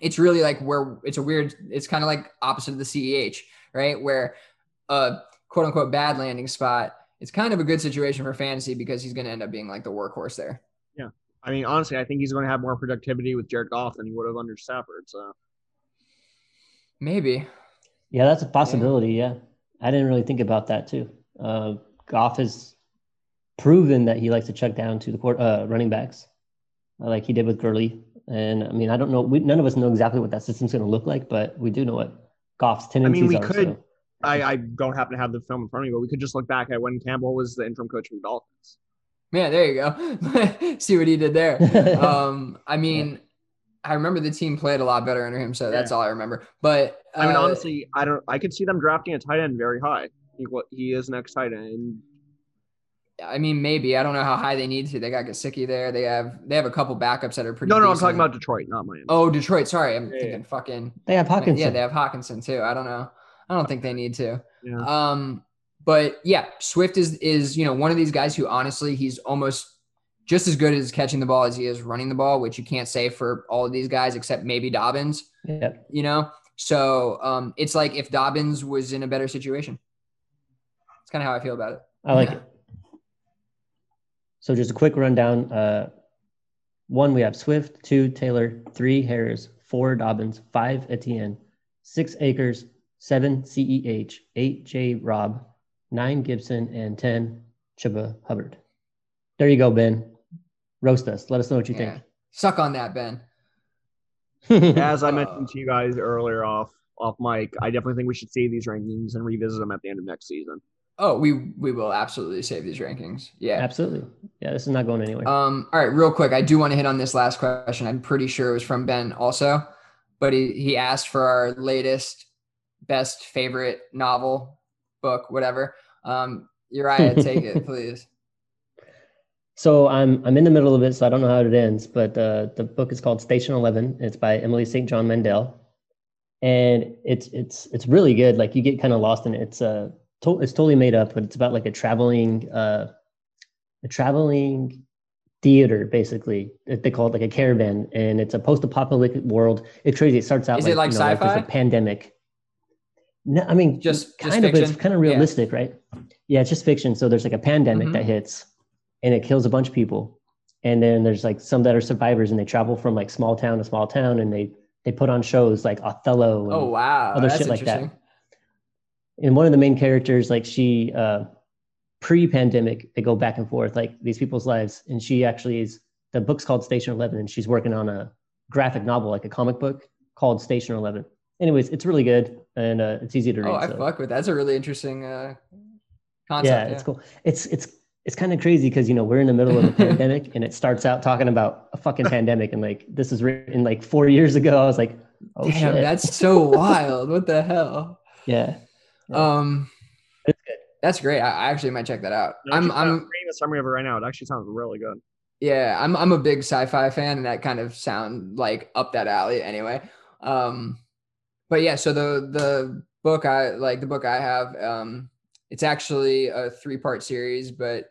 it's really like where it's a weird, it's kind of like opposite of the CEH, right? Where a quote unquote bad landing spot, it's kind of a good situation for fantasy because he's going to end up being like the workhorse there. Yeah. I mean, honestly, I think he's going to have more productivity with Jared Goff than he would have under Stafford. So Maybe. Yeah, that's a possibility. Yeah, I didn't really think about that too. Uh, Goff has proven that he likes to check down to the court, uh, running backs, uh, like he did with Gurley. And I mean, I don't know. We, none of us know exactly what that system's going to look like, but we do know what Goff's tendencies are. I mean, we are. could- so- I, I don't happen to have the film in front of me, but we could just look back at when Campbell was the interim coach for the Dolphins. Yeah, there you go. See what he did there. Um, I mean, I remember the team played a lot better under him, so that's all I remember. But uh, I mean, honestly, I don't. I could see them drafting a tight end very high. He, what he is next tight end. I mean, maybe I don't know how high they need to. They got Gesicki there. They have they have a couple backups that are pretty. No, no, I'm talking about Detroit, not Miami. Oh, Detroit. Sorry, I'm Yeah, thinking fucking. they have Hockenson. Yeah, they have Hockenson too. I don't know. I don't think they need to. Yeah. Um, but yeah, Swift is is you know one of these guys who honestly he's almost just as good as catching the ball as he is running the ball, which you can't say for all of these guys except maybe Dobbins. Yep. You know, so um, it's like if Dobbins was in a better situation. It's kind of how I feel about it. I like Yeah. it. So just a quick rundown. Uh, one, we have Swift. Two, Taylor. Three, Harris. Four, Dobbins. Five, Etienne. Six, Akers, Seven, CEH. Eight, J. Rob. Nine, Gibson. And ten, Chuba Hubbard. There you go, Ben. Roast us. Let us know what you Yeah. Suck on that, Ben. As I Uh, mentioned to you guys earlier off off mic, I definitely think we should see these rankings and revisit them at the end of next season. Oh, we we will absolutely save these rankings. Yeah. Absolutely. Yeah, this is not going anywhere. Um, all right, real quick, I do want to hit on this last question. I'm pretty sure it was from Ben also, but he, he asked for our latest best favorite novel, book, whatever. Um, Uriah, take it, please. So I'm I'm in the middle of it, so I don't know how it ends. But uh, the book is called Station Eleven. It's by Emily St. John Mandel, and it's it's it's really good. Like you get kind of lost in it. It's uh to, it's totally made up, but it's about like a traveling uh a traveling theater basically. They call it like a caravan, and it's a post-apocalyptic world. It's crazy. It starts out Is it like you know, sci-fi? a pandemic. No, I mean Just- just kind of, but it's kind of Yeah. realistic, right? Yeah, it's just fiction. So there's like a pandemic Mhm. that hits and it kills a bunch of people. And then there's like some that are survivors and they travel from like small town to small town and they they put on shows like Othello and, Oh wow, other that's shit like that. And one of the main characters, like she uh pre-pandemic, they go back and forth like these people's lives. And she actually is the book's called Station Eleven and she's working on a graphic novel, like a comic book called Station Eleven. Anyways, it's really good and uh, it's easy to read. Oh, I so- fuck with that. That's a really interesting uh, concept. yeah, Yeah, it's cool. It's it's it's kind of crazy because you know we're in the middle of a pandemic and it starts out talking about a fucking pandemic and like this is written like four years ago. I was like, oh Damn, shit. that's so wild. What the hell? yeah. Yeah. Um, It's good. that's great. I, I actually might check that out. No, I'm, I'm, reading a summary of it right now. It actually sounds really good. yeah, I'm, I'm a big sci-fi fan, and that kind of sound like up that alley anyway. Um, but yeah, so the the book I like the book I have, um, it's actually a three part series, but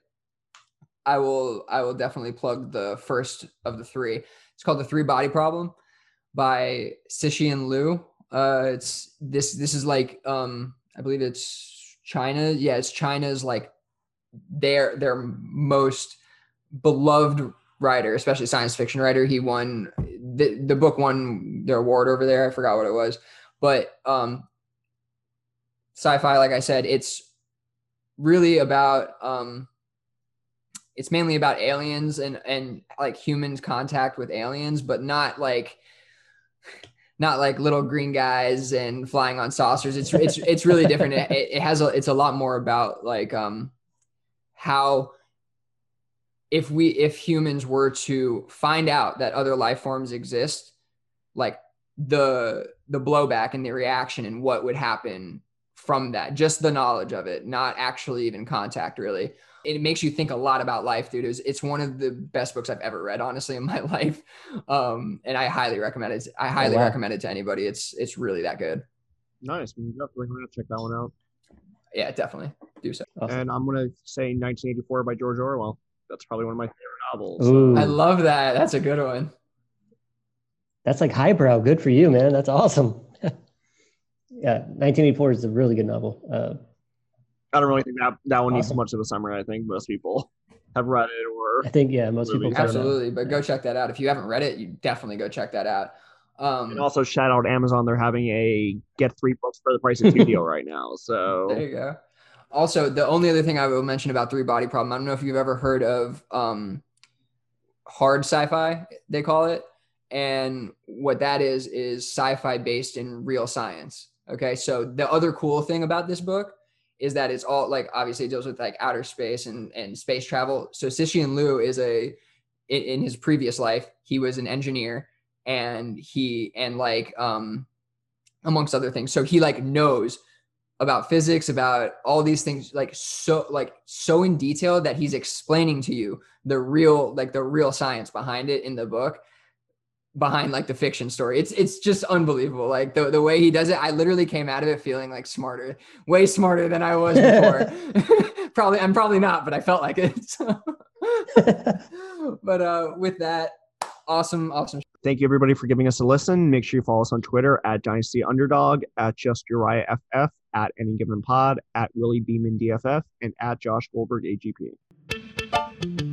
I will I will definitely plug the first of the three. It's called The Three Body Problem by Cixin Liu. Uh, it's this this is like um I believe it's China. Yeah, it's China's like their their most beloved writer, especially science fiction writer. He won the the book won their award over there. I forgot what it was, but um, sci-fi, like I said, it's really about um, it's mainly about aliens and and like humans contact with aliens, but not like not like little green guys and flying on saucers. It's it's it's really different. It, it has a it's a lot more about like um how if we if humans were to find out that other life forms exist, like the the blowback and the reaction and what would happen from that, just the knowledge of it, not actually even contact really. It makes you think a lot about life, dude. It's, it's one of the best books I've ever read, honestly, in my life. Um, and I highly recommend it. I highly wow. recommend it to anybody. It's it's really that good. Nice. I'm definitely gonna check that one out. Yeah, definitely do so. Awesome. And I'm gonna say 1984 by George Orwell. That's probably one of my favorite novels. Ooh. I love that. That's a good one. That's like highbrow. Good for you, man. That's awesome. yeah, 1984 is a really good novel. Uh, I don't really think that that one needs much of a summary. I think most people have read it or I think yeah, most people Movie. kind of know. Absolutely. But go check that out. If you haven't read it, you definitely go check that out. Um, and also shout out Amazon. They're having a get three books for the price of two deal right now. So there you go. Also, the only other thing I will mention about three body problem, I don't know if you've ever heard of um, hard sci-fi, they call it. And what that is is sci-fi based in real science. Okay. So the other cool thing about this book is that it's all like obviously it deals with like outer space and, and space travel. So Cixin Liu is a in, in his previous life, he was an engineer and he and like um amongst other things. So he like knows about physics, about all these things, like so like so in detail that he's explaining to you the real like the real science behind it in the book behind like the fiction story. It's it's just unbelievable. Like the, the way he does it, I literally came out of it feeling like smarter, way smarter than I was before. probably I'm probably not, but I felt like it. So. but uh with that, awesome, awesome thank you everybody for giving us a listen. Make sure you follow us on Twitter at Dynasty Underdog, at Just Uriah FF, at Any Given Pod, at Willie Beeman DFF, and at Josh Goldberg AGP.